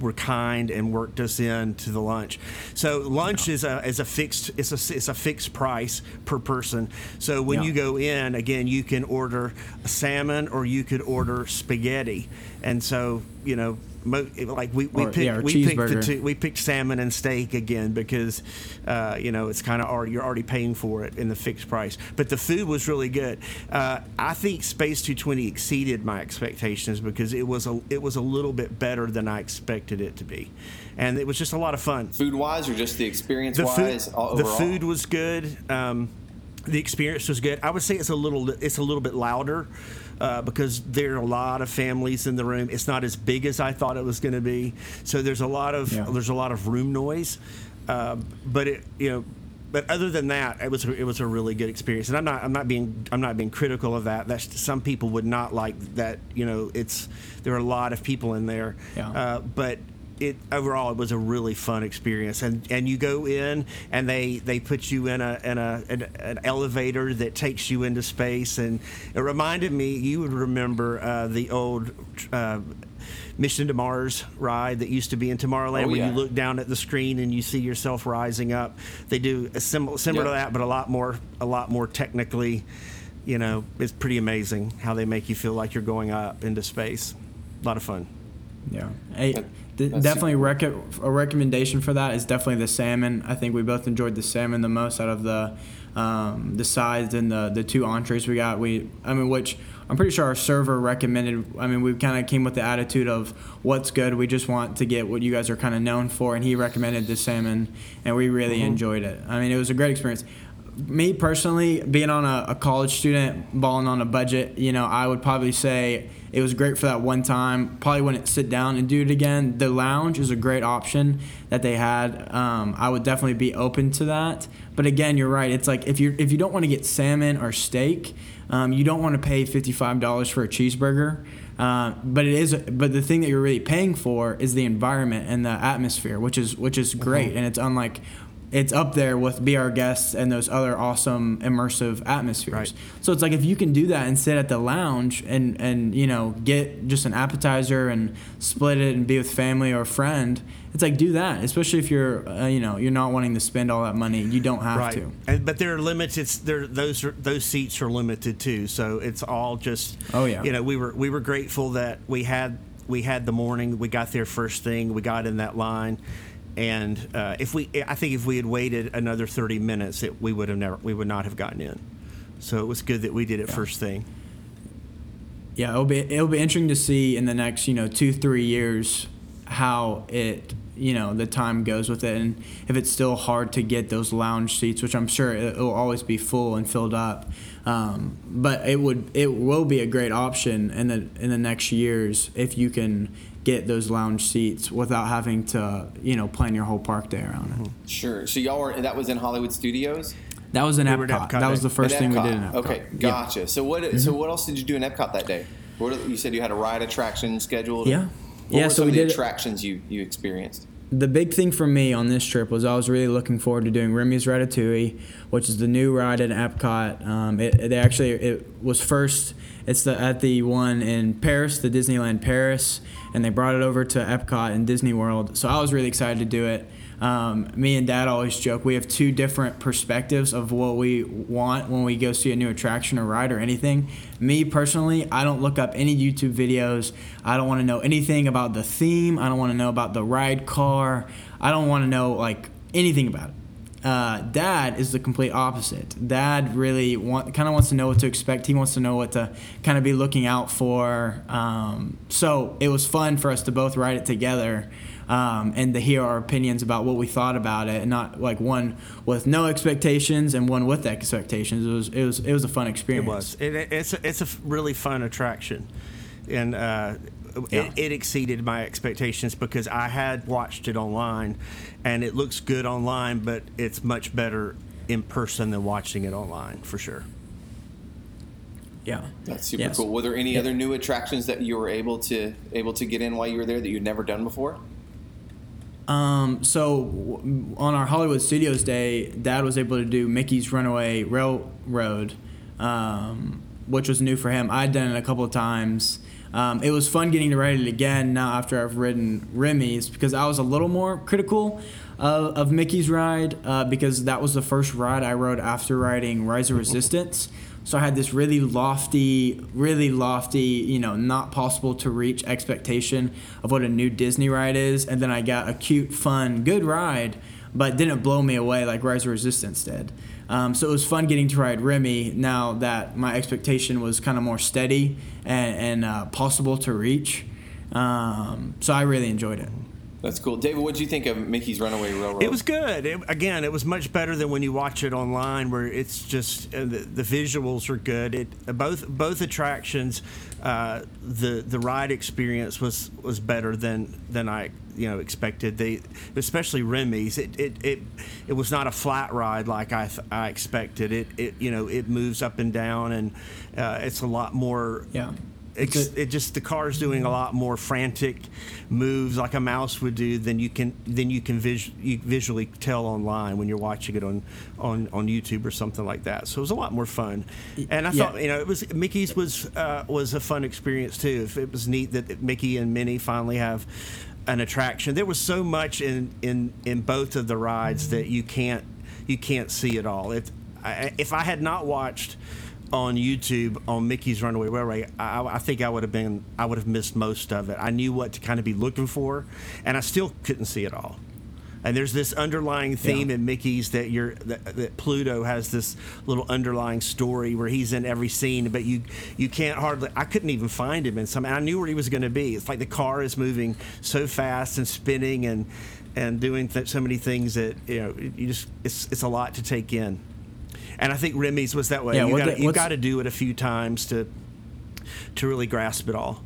Speaker 2: were kind and worked us in to the lunch. So lunch is a is a fixed it's a it's a fixed price per person. So when
Speaker 3: Yeah.
Speaker 2: you go in again, you can order salmon or you could order spaghetti, and so you know. mo- Like we, we
Speaker 3: Or-
Speaker 2: picked
Speaker 3: yeah,
Speaker 2: we picked the two, we picked salmon and steak again because uh, you know it's kind of already you're already paying for it in the fixed price. But the food was really good. Uh, I think Space 220 exceeded my expectations because it was a it was a little bit better than I expected it to be, and it was just a lot of fun.
Speaker 1: Food wise, or just the experience
Speaker 2: The
Speaker 1: wise?
Speaker 2: food the food was good. Um, the experience was good. I would say it's a little it's a little bit louder. Uh, because there are a lot of families in the room, it's not as big as I thought it was going to be. So there's a lot of
Speaker 3: Yeah.
Speaker 2: there's a lot of room noise, um, but it you know, but other than that, it was a, it was a really good experience. And I'm not I'm not being I'm not being critical of that. That's some people would not like that. You know, it's there are a lot of people in there,
Speaker 3: Yeah.
Speaker 2: uh, but it overall it was a really fun experience and and you go in and they they put you in a in a an, an elevator that takes you into space and it reminded me you would remember uh, the old uh, Mission to Mars ride that used to be in Tomorrowland,
Speaker 1: Oh,
Speaker 2: where
Speaker 1: yeah.
Speaker 2: you look down at the screen and you see yourself rising up. They do a sim- similar to that, but a lot more, a lot more technically. You know, it's pretty amazing how they make you feel like you're going up into space. A lot of fun.
Speaker 3: Yeah. Hey, Definitely rec- a recommendation for that is definitely the salmon. I think we both enjoyed the salmon the most out of the um, the sides and the the two entrees we got. We I mean, which I'm pretty sure our server recommended. I mean, we kind of came with the attitude of what's good. We just want to get what you guys are kind of known for, and he recommended the salmon, and we really enjoyed it. I mean, it was a great experience. Me personally, being on a, a college student, balling on a budget, you know, I would probably say it was great for that one time. Probably wouldn't sit down and do it again. The lounge is a great option that they had. Um, I would definitely be open to that. But again, you're right. It's like if you if you don't want to get salmon or steak, um, you don't want to pay fifty five dollars for a cheeseburger. Uh, but it is. But the thing that you're really paying for is the environment and the atmosphere, which is which is great, and it's unlike. It's up there with Be Our Guests and those other awesome immersive atmospheres.
Speaker 2: Right.
Speaker 3: So it's like if you can do that and sit at the lounge and and you know get just an appetizer and split it and be with family or a friend, it's like do that. Especially if you're uh, you know you're not wanting to spend all that money, you don't have
Speaker 2: right.
Speaker 3: to.
Speaker 2: And, but there are limited. It's there. those are, those seats are limited too. So it's all just.
Speaker 3: Oh, yeah.
Speaker 2: You know, we were we were grateful that we had we had the morning. We got there first thing. We got in that line, and uh, if we, I think if we had waited another thirty minutes, it, we would have never, we would not have gotten in. So it was good that we did it first thing.
Speaker 3: Yeah, it'll be it'll be interesting to see in the next you know two three years how it you know the time goes with it and if it's still hard to get those lounge seats, which I'm sure it will always be full and filled up. Um, but it would it will be a great option in the in the next years if you can get those lounge seats without having to you know plan your whole park day around it.
Speaker 1: Sure. So y'all were that was in Hollywood Studios.
Speaker 3: That was in
Speaker 2: We
Speaker 3: Epcot.
Speaker 2: Epcot
Speaker 3: That was the first thing we did in Epcot.
Speaker 1: Okay,
Speaker 3: Yeah. Mm-hmm.
Speaker 1: gotcha. So what? So what else did you do in Epcot that day? What you said you had a ride attraction scheduled.
Speaker 3: Yeah.
Speaker 1: What
Speaker 3: Yeah,
Speaker 1: were
Speaker 3: so
Speaker 1: some
Speaker 3: we
Speaker 1: of the
Speaker 3: did
Speaker 1: attractions you you experienced?
Speaker 3: The big thing for me on this trip was I was really looking forward to doing Remy's Ratatouille, which is the new ride at Epcot. Um, it, they actually it was first. It's the at the one in Paris, the Disneyland Paris, and they brought it over to Epcot in Disney World. So I was really excited to do it. Um, me and Dad always joke we have two different perspectives of what we want when we go see a new attraction or ride or anything. Me personally, I don't look up any YouTube videos. I don't want to know anything about the theme. I don't want to know about the ride car. I don't want to know like anything about it. Uh, Dad is the complete opposite. Dad really want, kind of wants to know what to expect. He wants to know what to kind of be looking out for. Um, so it was fun for us to both ride it together um, and to hear our opinions about what we thought about it, and not like one with no expectations and one with expectations. It was it was it was a fun
Speaker 2: It
Speaker 3: experience.
Speaker 2: was. It, it's a, it's a really fun attraction, and uh,
Speaker 3: Yeah.
Speaker 2: it, it exceeded my expectations because I had watched it online, and it looks good online, but it's much better in person than watching it online for sure.
Speaker 3: Yeah,
Speaker 1: That's super
Speaker 3: Yes.
Speaker 1: cool. Were there any
Speaker 3: Yeah.
Speaker 1: other new attractions that you were able to able to get in while you were there that you'd never done before?
Speaker 3: Um, so on our Hollywood Studios day, Dad was able to do Mickey's Runaway Railroad, um, which was new for him. I'd done it a couple of times. Um, it was fun getting to ride it again now after I've ridden Remy's because I was a little more critical of, of Mickey's ride uh, because that was the first ride I rode after riding Rise of Resistance. So I had this really lofty, really lofty, you know, not possible to reach expectation of what a new Disney ride is, and then I got a cute, fun, good ride, but didn't blow me away like Rise of Resistance did. Um, so it was fun getting to ride Remy now that my expectation was kind of more steady and, and uh, possible to reach. Um, so I really enjoyed it.
Speaker 1: That's cool. David, what did you think of Mickey's Runaway Railroad?
Speaker 2: It was good. It, again, it was much better than when you watch it online, where it's just uh, the, the visuals are good. It both both attractions, uh, the the ride experience was was better than than I you know expected. They especially Remy's. It it, it it was not a flat ride like I th- I expected. It it you know it moves up and down and uh, it's a lot more
Speaker 3: Yeah.
Speaker 2: It's, it just the car's doing a lot more frantic moves like a mouse would do than you can than you can vis- you visually tell online when you're watching it on, on on YouTube or something like that. So it was a lot more fun, and I
Speaker 3: Yeah.
Speaker 2: thought you know it was Mickey's was uh, was a fun experience too. If it was neat that Mickey and Minnie finally have an attraction. There was so much in in in both of the rides that you can't you can't see it all. If I, if I had not watched on YouTube on Mickey's Runaway Railway, I, I think I would have been I would have missed most of it. I knew what to kind of be looking for, and I still couldn't see it all. And there's this underlying theme
Speaker 3: Yeah.
Speaker 2: in Mickey's that you're that, that Pluto has this little underlying story where he's in every scene, but you you can't hardly. I couldn't even find him in some. I knew where he was going to be. It's like the car is moving so fast and spinning and and doing th- so many things that you know you just it's it's a lot to take in. And I think Remy's was that way.
Speaker 3: Yeah,
Speaker 2: you got
Speaker 3: the- what's-
Speaker 2: got to do it a few times to to really grasp it all.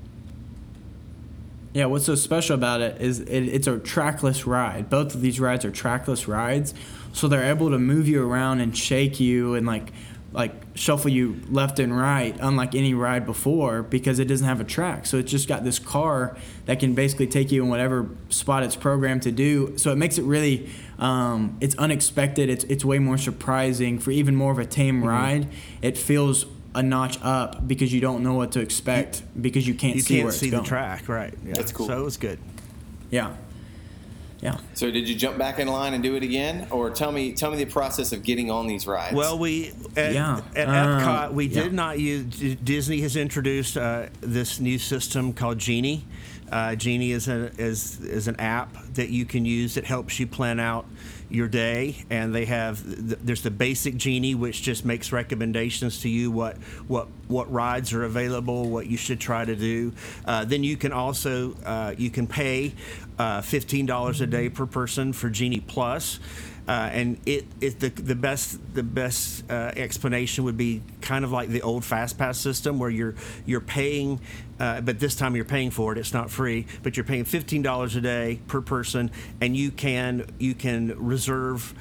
Speaker 3: Yeah, what's so special about it is it, it's a trackless ride. Both of these rides are trackless rides, so they're able to move you around and shake you and like like shuffle you left and right, unlike any ride before, because it doesn't have a track. So it's just got this car that can basically take you in whatever spot it's programmed to do. So it makes it really um, it's unexpected. It's it's way more surprising for even more of a tame ride. It feels a notch up because you don't know what to expect because you can't
Speaker 2: You
Speaker 3: see
Speaker 2: can't
Speaker 3: where
Speaker 2: see
Speaker 3: it's
Speaker 2: the
Speaker 3: going.
Speaker 2: track, right? Yeah.
Speaker 1: That's cool.
Speaker 2: So it was good.
Speaker 3: Yeah. Yeah.
Speaker 1: So did you jump back in line and do it again, or tell me tell me the process of getting on these rides?
Speaker 2: Well, we at,
Speaker 3: Yeah.
Speaker 2: at
Speaker 3: Um,
Speaker 2: Epcot we
Speaker 3: yeah.
Speaker 2: did not use. Disney has introduced uh, this new system called Genie. Uh, Genie is a is is an app that you can use that helps you plan out your day, and they have there's the basic Genie which just makes recommendations to you what what what rides are available, what you should try to do. Uh, then you can also uh, you can pay uh, fifteen dollars a day per person for Genie Plus. Uh, and it, it the, the best the best uh, explanation would be kind of like the old fast pass system where you're you're paying uh, but this time you're paying for it it's not free but you're paying $15 a day per person and you can you can reserve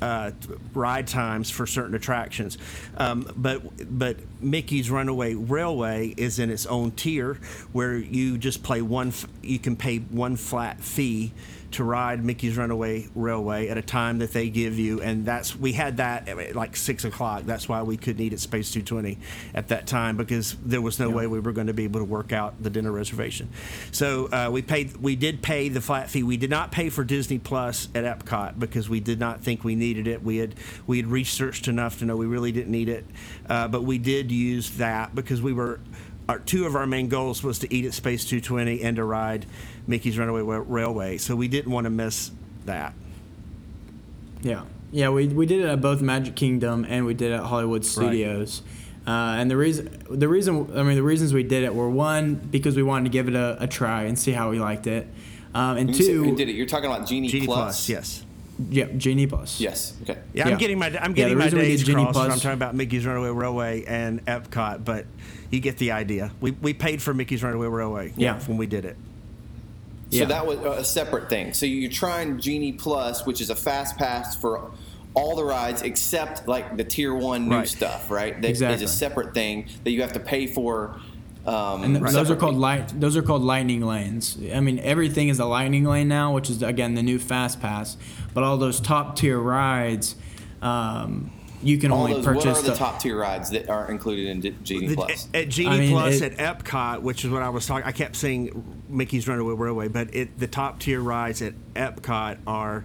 Speaker 2: uh, ride times for certain attractions, um, but but Mickey's Runaway Railway is in its own tier where you just play one. You can pay one flat fee to ride Mickey's Runaway Railway at a time that they give you, and that's we had that at like six o'clock. That's why we couldn't eat at Space 220 at that time because there was no way we were going to be able to work out the dinner reservation. So uh, we paid. We did pay the flat fee. We did not pay for Disney Plus at Epcot because we did not think we needed it. We had we had researched enough to know we really didn't need it, uh, but we did use that because we were. Our, two of our main goals was to eat at Space 220 and to ride Mickey's Runaway Railway. So we didn't want to miss that.
Speaker 3: Yeah, yeah. We, we did it at both Magic Kingdom and we did it at Hollywood Studios. Uh, and the reason the reason I mean the reasons we did it were one because we wanted to give it a, a try and see how we liked it, um, and
Speaker 1: You said
Speaker 3: two,
Speaker 1: we did it. You're talking about Genie,
Speaker 2: Genie
Speaker 1: Plus.
Speaker 2: Plus, yes.
Speaker 3: Yeah, Genie Plus.
Speaker 1: Yes. Okay.
Speaker 2: Yeah,
Speaker 3: Yeah.
Speaker 2: I'm getting my I'm getting
Speaker 3: the
Speaker 2: my
Speaker 3: reason
Speaker 2: days
Speaker 3: did
Speaker 2: crossed. when I'm talking about Mickey's Runaway Railway and Epcot, but you get the idea. We, we paid for Mickey's Runaway Railway.
Speaker 3: Yeah.
Speaker 2: when we did it.
Speaker 1: So
Speaker 3: Yeah.
Speaker 1: that was uh, a separate thing. So you're trying Genie Plus, which is a fast pass for all the rides except like the tier one new
Speaker 2: Right.
Speaker 1: stuff, right? That is
Speaker 3: Exactly.
Speaker 1: a separate thing that you have to pay for. Um,
Speaker 3: And th- those are called light. Those are called lightning lanes. I mean, everything is a lightning lane now, which is again the new fast pass. But all those top tier rides, um, you can
Speaker 1: All
Speaker 3: only
Speaker 1: those,
Speaker 3: purchase.
Speaker 1: what are the
Speaker 3: the-
Speaker 1: top tier rides that are included in D- Genie
Speaker 2: The-
Speaker 1: Plus?
Speaker 2: At Genie
Speaker 3: I mean,
Speaker 2: Plus
Speaker 3: it-
Speaker 2: at Epcot, which is what I was talking. I kept saying Mickey's Runaway Railway, but it, the top tier rides at Epcot are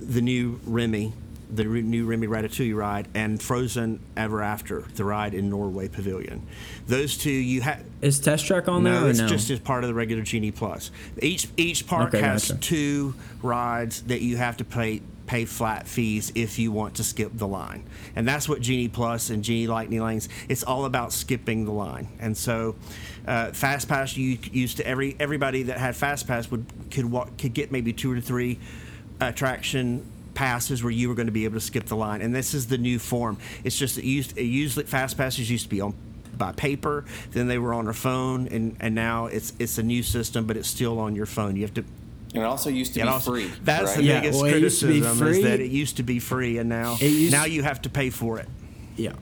Speaker 2: the new Remy, the re- new Remy Ratatouille ride, and Frozen Ever After, the ride in Norway Pavilion. Those two you have.
Speaker 3: Is Test Track on there
Speaker 2: No,
Speaker 3: or
Speaker 2: it's
Speaker 3: no?
Speaker 2: just as part of the regular Genie Plus. Each each park
Speaker 3: Okay,
Speaker 2: has
Speaker 3: gotcha.
Speaker 2: two rides that you have to pay pay flat fees if you want to skip the line, and that's what Genie Plus and Genie Lightning Lanes. It's all about skipping the line, and so. Uh, Fast Pass you used to every everybody that had Fast Pass would could walk, could get maybe two or three attraction passes where you were going to be able to skip the line, and this is the new form. It's just that used it usually Fast Passes used to be on by paper, then they were on a phone, and, and now it's it's a new system, but it's still on your phone. You have to.
Speaker 1: and it also used to
Speaker 2: it
Speaker 1: be
Speaker 2: also-
Speaker 1: free.
Speaker 2: That's
Speaker 1: right?
Speaker 2: the
Speaker 3: Yeah,
Speaker 2: biggest
Speaker 3: well, it used to be
Speaker 2: criticism is that it used to be free, and now
Speaker 3: It
Speaker 2: now you have to pay for it.
Speaker 3: Yeah.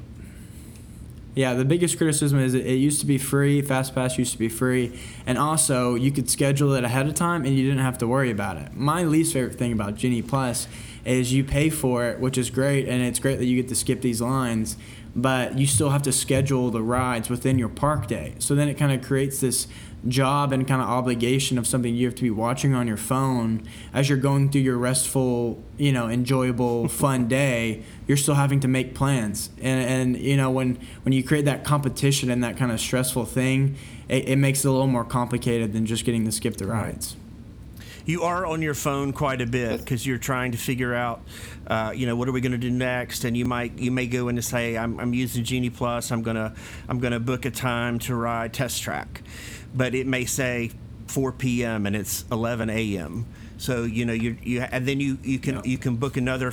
Speaker 3: Yeah, the biggest criticism is it used to be free. FastPass used to be free, and also you could schedule it ahead of time, and you didn't have to worry about it. My least favorite thing about Genie Plus is you pay for it, which is great, and it's great that you get to skip these lines, but you still have to schedule the rides within your park day. So then it kind of creates this job and kind of obligation of something you have to be watching on your phone as you're going through your restful, you know, enjoyable, fun day. You're still having to make plans, and and you know when when you create that competition and that kind of stressful thing, it, it makes it a little more complicated than just getting to skip the rides
Speaker 2: you are on your phone quite a bit because you're trying to figure out, uh, you know, what are we going to do next? And you might you may go in and say, I'm, I'm using Genie Plus. I'm gonna I'm gonna book a time to ride Test Track, but it may say 4 p.m. and it's 11 a.m. So you know you you and then you you can yeah. you can book another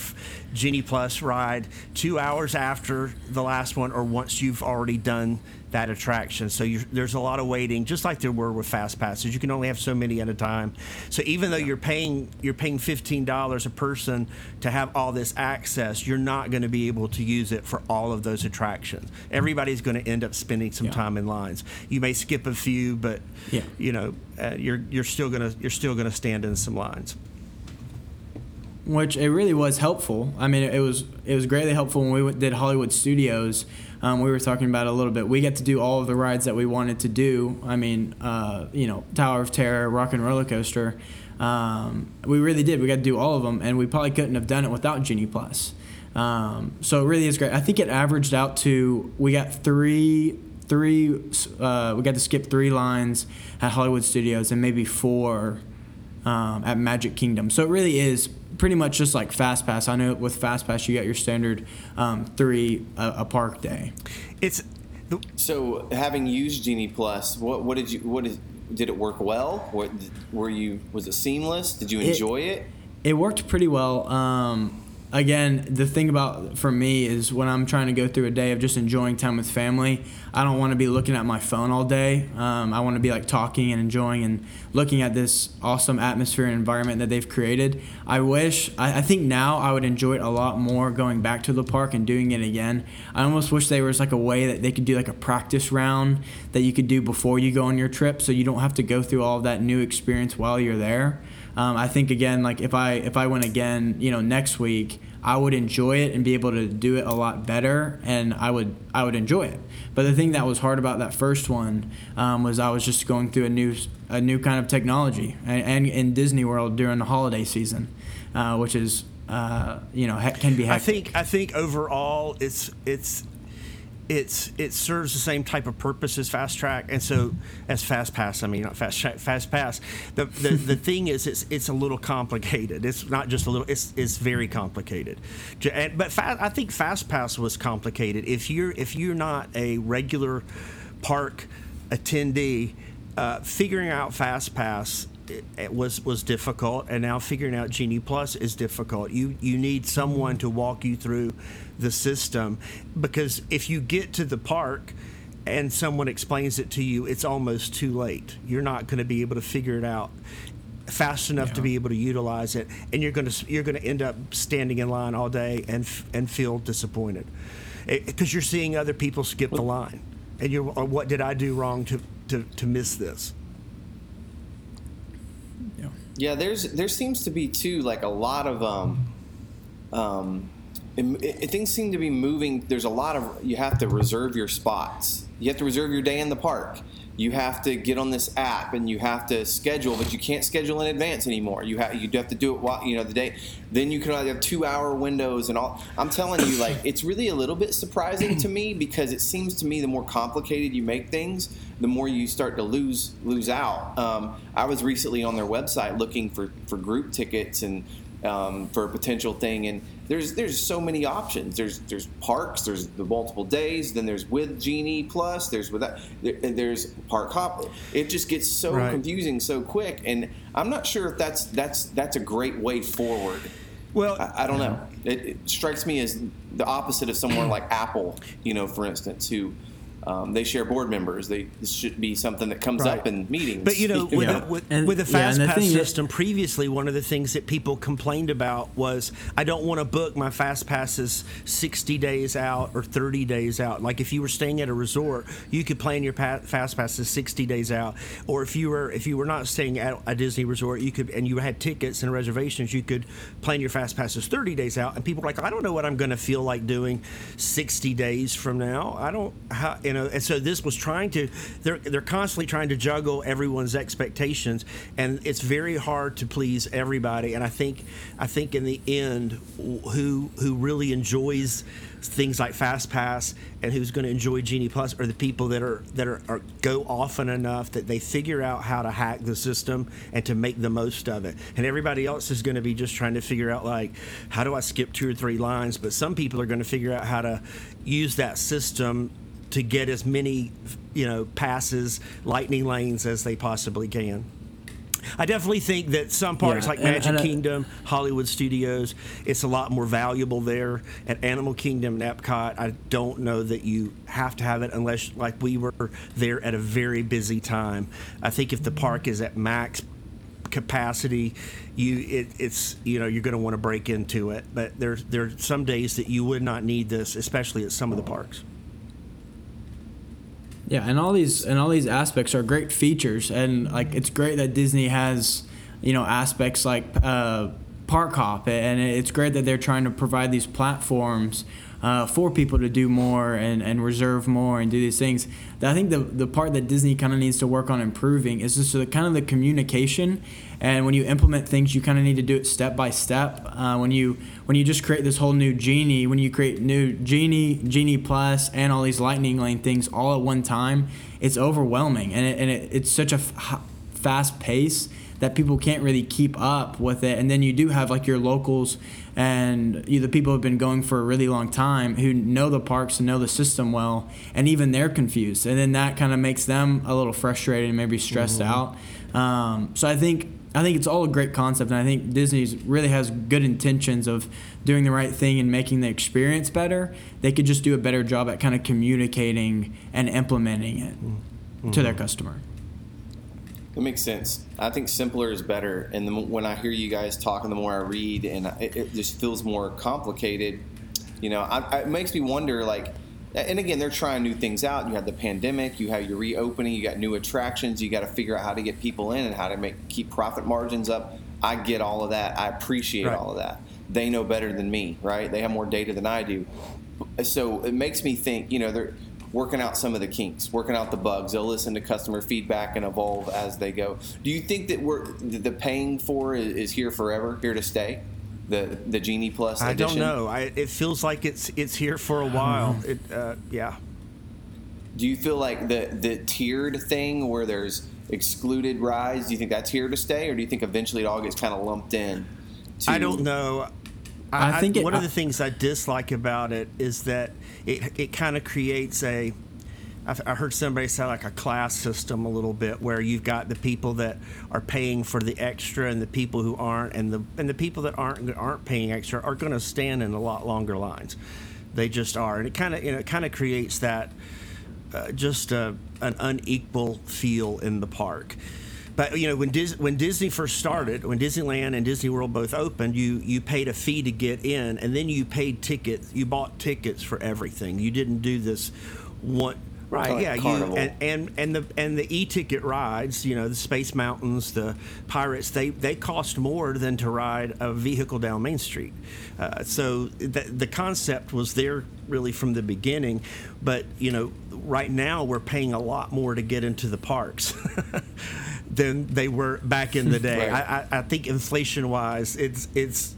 Speaker 2: Genie Plus ride two hours after the last one or once you've already done that attraction. So there's a lot of waiting, just like there were with fast passes. You can only have so many at a time. So even though you're paying you're paying fifteen dollars a person to have all this access, you're not going to be able to use it for all of those attractions. Everybody's going to end up spending some yeah. time in lines. You may skip a few, but yeah. you know uh, you're you're still gonna you're still gonna stand in some lines
Speaker 3: which it really was helpful. I mean, it was it was greatly helpful when we did Hollywood Studios um, we were talking about a little bit. We get to do all of the rides that we wanted to do. I mean, uh, you know, Tower of Terror, Rock and Roller Coaster. Um, we really did. We got to do all of them, and we probably couldn't have done it without Genie Plus. Um, so it really is great. I think it averaged out to we got three three uh, we got to skip three lines at Hollywood Studios and maybe four um, at Magic Kingdom. So it really is pretty much just like Fast Pass. I know with Fast Pass you got your standard um, three a, a, park day.
Speaker 2: It's
Speaker 1: so having used Genie Plus. What what did you what is did it work well? What were you was it seamless? Did you enjoy it?
Speaker 3: It, it worked pretty well. Um, again, the thing about for me is when I'm trying to go through a day of just enjoying time with family, I don't want to be looking at my phone all day. Um, I want to be like talking and enjoying and looking at this awesome atmosphere and environment that they've created. I wish, I, I think now I would enjoy it a lot more going back to the park and doing it again. I almost wish there was like a way that they could do like a practice round that you could do before you go on your trip so you don't have to go through all of that new experience while you're there. Um, I think again, like if I if I went again, you know, next week, I would enjoy it and be able to do it a lot better, and I would I would enjoy it. But the thing that was hard about that first one um, was I was just going through a new a new kind of technology, and, in Disney World during the holiday season, uh, which is uh, you know can be. Hectic.
Speaker 2: I think I think overall it's it's it's it serves the same type of purpose as fast track and so as fast pass i mean not fast track fast pass. The the, the thing is it's it's a little complicated. It's not just a little it's it's very complicated. But i think fast pass was complicated. If you're if you're not a regular park attendee uh, figuring out fast pass it was was difficult, and now figuring out Genie Plus is difficult. You you need someone to walk you through the system because if you get to the park and someone explains it to you, it's almost too late. You're not going to be able to figure it out fast enough yeah. to be able to utilize it, and you're going to you're going to end up standing in line all day and and feel disappointed eh, because you're seeing other people skip the line, and you're oh, what did I do wrong to to, to miss this?
Speaker 1: Yeah. Yeah, there's there seems to be too like a lot of um um it, it, things seem to be moving. There's a lot of you have to reserve your spots. You have to reserve your day in the park. You have to get on this app and you have to schedule, but you can't schedule in advance anymore. You have you have to do it while you know the day. Then you can have two hour windows and all. I'm telling you, like it's really a little bit surprising to me because it seems to me the more complicated you make things, the more you start to lose lose out. Um, I was recently on their website looking for for group tickets and um, for a potential thing and there's there's so many options. There's there's parks. There's the multiple days. Then there's with Genie Plus. There's without. There, there's park hop. It just gets so right. confusing so quick, and I'm not sure if that's that's that's a great way forward. Well, I, I don't know. It, it, strikes me as the opposite of someone like Apple. You know, for instance, who Um, they share board members. They this should be something that comes
Speaker 2: Right.
Speaker 1: up in meetings.
Speaker 2: But you know, with,
Speaker 3: Yeah.
Speaker 2: the, with,
Speaker 3: And-
Speaker 2: with the fast
Speaker 3: the
Speaker 2: pass
Speaker 3: thing is-
Speaker 2: system previously, one of the things that people complained about was I don't want to book my fast passes 60 days out or 30 days out. Like if you were staying at a resort, you could plan your pa- fast passes 60 days out. Or if you were if you were not staying at a Disney resort, you could and you had tickets and reservations, you could plan your fast passes 30 days out. And people were like, I don't know what I'm going to feel like doing 60 days from now. I don't, how, you know. And so this was trying to, they're they're constantly trying to juggle everyone's expectations, and it's very hard to please everybody. And I think, I think in the end, who who really enjoys things like Fast Pass and who's going to enjoy Genie Plus are the people that are that are, are go often enough that they figure out how to hack the system and to make the most of it. And everybody else is going to be just trying to figure out like how do I skip two or three lines. But some people are going to figure out how to use that system to get as many you know passes, lightning lanes as they possibly can. I definitely think that some parks
Speaker 3: Yeah,
Speaker 2: like Magic
Speaker 3: and I-
Speaker 2: Kingdom, Hollywood Studios, it's a lot more valuable there. At Animal Kingdom and Epcot, I don't know that you have to have it unless, like we were there at a very busy time. I think if the park is at max capacity, you it, it's you know you're going to want to break into it. But there's there are some days that you would not need this, especially at some of the parks.
Speaker 3: Yeah, and all these and all these aspects are great features, and like it's great that Disney has, you know, aspects like uh, Park Hop, and it's great that they're trying to provide these platforms uh, for people to do more and, and reserve more and do these things. I think the the part that Disney kind of needs to work on improving is just the kind of the communication, and when you implement things, you kind of need to do it step by step. Uh, when you when you just create this whole new genie, when you create new genie, genie plus, and all these lightning lane things all at one time, it's overwhelming, and it, and it, it's such a f- fast pace that people can't really keep up with it. And then you do have like your locals and you, the people who've been going for a really long time who know the parks and know the system well, and even they're confused. And then that kind of makes them a little frustrated and maybe stressed out. Um, so I think I think it's all a great concept, and I think Disney really has good intentions of doing the right thing and making the experience better. They could just do a better job at kind of communicating and implementing it to their customer.
Speaker 1: It makes sense. I think simpler is better. And the, when I hear you guys talking, the more I read, and it, it just feels more complicated. You know, I, I, it makes me wonder. Like, and again, they're trying new things out. You have the pandemic. You have your reopening. You got new attractions. You got to figure out how to get people in and how to make keep profit margins up. I get all of that. I appreciate
Speaker 2: Right.
Speaker 1: all of that. They know better than me, right? They have more data than I do. So it makes me think. You know, they're working out some of the kinks, working out the bugs. They'll listen to customer feedback and evolve as they go. Do you think that we're the paying for is, is here forever, here to stay? The the Genie Plus
Speaker 2: I don't know. I, it feels like it's it's here for a while. It, uh, yeah.
Speaker 1: Do you feel like the the tiered thing where there's excluded rides? Do you think that's here to stay, or do you think eventually it all gets kind of lumped in? To,
Speaker 2: I don't know.
Speaker 3: I think it-
Speaker 2: one of the things I dislike about it is that it it kind of creates a. I've- I heard somebody say like a class system a little bit, where you've got the people that are paying for the extra and the people who aren't, and the and the people that aren't aren't paying extra are going to stand in a lot longer lines. They just are, and it kind of you know it kind of creates that uh, just a, an unequal feel in the park. But you know, when Dis- when Disney first started, when Disneyland and Disney World both opened, you you paid a fee to get in, and then you paid tickets. You bought tickets for everything. You didn't do this one. Right,
Speaker 1: Like
Speaker 2: yeah, you
Speaker 1: Carnival.
Speaker 2: and, and and the and the e-ticket rides, you know, the Space Mountains, the Pirates, they they cost more than to ride a vehicle down Main Street. Uh, so the the concept was there really from the beginning, but you know, right now we're paying a lot more to get into the parks. than they were back in the day.
Speaker 1: Right.
Speaker 2: I, I, I think inflation wise, it's it's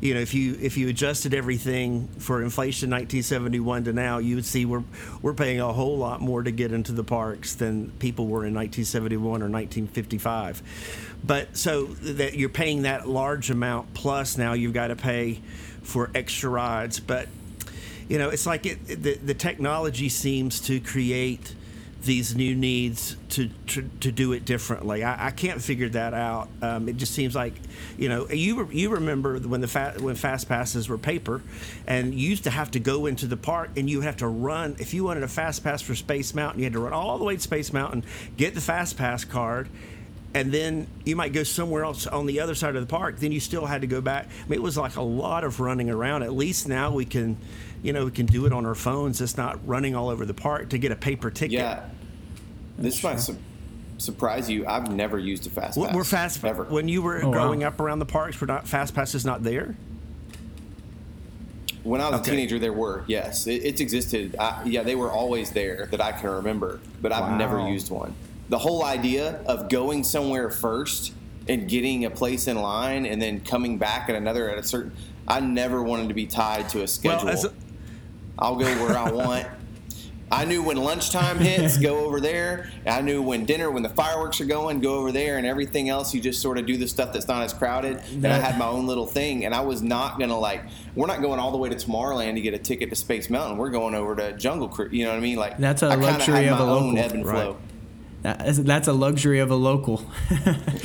Speaker 2: you know if you if you adjusted everything for inflation 1971 to now, you would see we're we're paying a whole lot more to get into the parks than people were in 1971 or 1955. But so that you're paying that large amount plus now you've got to pay for extra rides, but you know it's like it, the the technology seems to create these new needs to to, to do it differently. I, I can't figure that out. Um, it just seems like, you know, you you remember when the fa- when fast passes were paper, and you used to have to go into the park and you have to run. If you wanted a fast pass for Space Mountain, you had to run all the way to Space Mountain, get the fast pass card. And then you might go somewhere else on the other side of the park. Then you still had to go back. I mean, it was like a lot of running around. At least now we can, you know, we can do it on our phones. It's not running all over the park to get a paper ticket.
Speaker 1: Yeah. This might su- surprise you. I've never used a fast
Speaker 2: We're-
Speaker 1: pass.
Speaker 2: We're fast
Speaker 1: ever.
Speaker 2: when you were
Speaker 3: Oh, wow.
Speaker 2: growing up around the parks. Were not fast passes not there?
Speaker 1: When I was
Speaker 2: Okay.
Speaker 1: a teenager, there were yes, it, it's existed. I, yeah, they were always there that I can remember, but I've never used one. The whole idea of going somewhere first and getting a place in line and then coming back at another at a certain, I never wanted to be tied to a schedule.
Speaker 2: Well, a,
Speaker 1: I'll go where I want. I knew when lunchtime hits, go over there. I knew when dinner, when the fireworks are going, go over there, and everything else, you just sort of do the stuff that's not as crowded. And I had my own little thing, and I was not gonna like. We're not going all the way to Tomorrowland to get a ticket to Space Mountain. We're going over to Jungle Cruise. You know what I mean? Like
Speaker 3: That's a
Speaker 1: I
Speaker 3: luxury
Speaker 1: had
Speaker 3: of
Speaker 1: my
Speaker 3: a
Speaker 1: own
Speaker 3: local,
Speaker 1: ebb and
Speaker 2: right.
Speaker 1: flow.
Speaker 3: That is, a luxury of a local.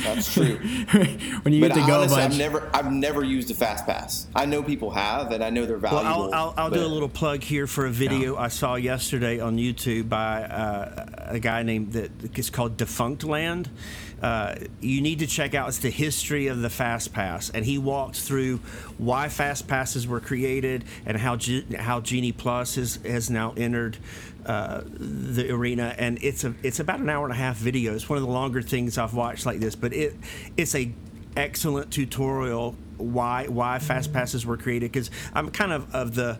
Speaker 1: That's true.
Speaker 3: when you
Speaker 1: But
Speaker 3: get to go a
Speaker 1: honestly,
Speaker 3: bunch.
Speaker 1: I've never, I've never used a fast pass. I know people have, and I know they're
Speaker 2: well,
Speaker 1: valuable.
Speaker 2: I'll, I'll, I'll do a little plug here for a video I saw yesterday on YouTube by uh, a guy named that it's called Defunctland. Uh, you need to check out it's the history of the fast pass, and he walked through why fast passes were created and how Ge- how Genie Plus has has now entered uh, the arena, and it's a it's about an hour and a half video. It's one of the longer things I've watched like this, but it it's a excellent tutorial why why fast passes were created because I'm kind of of the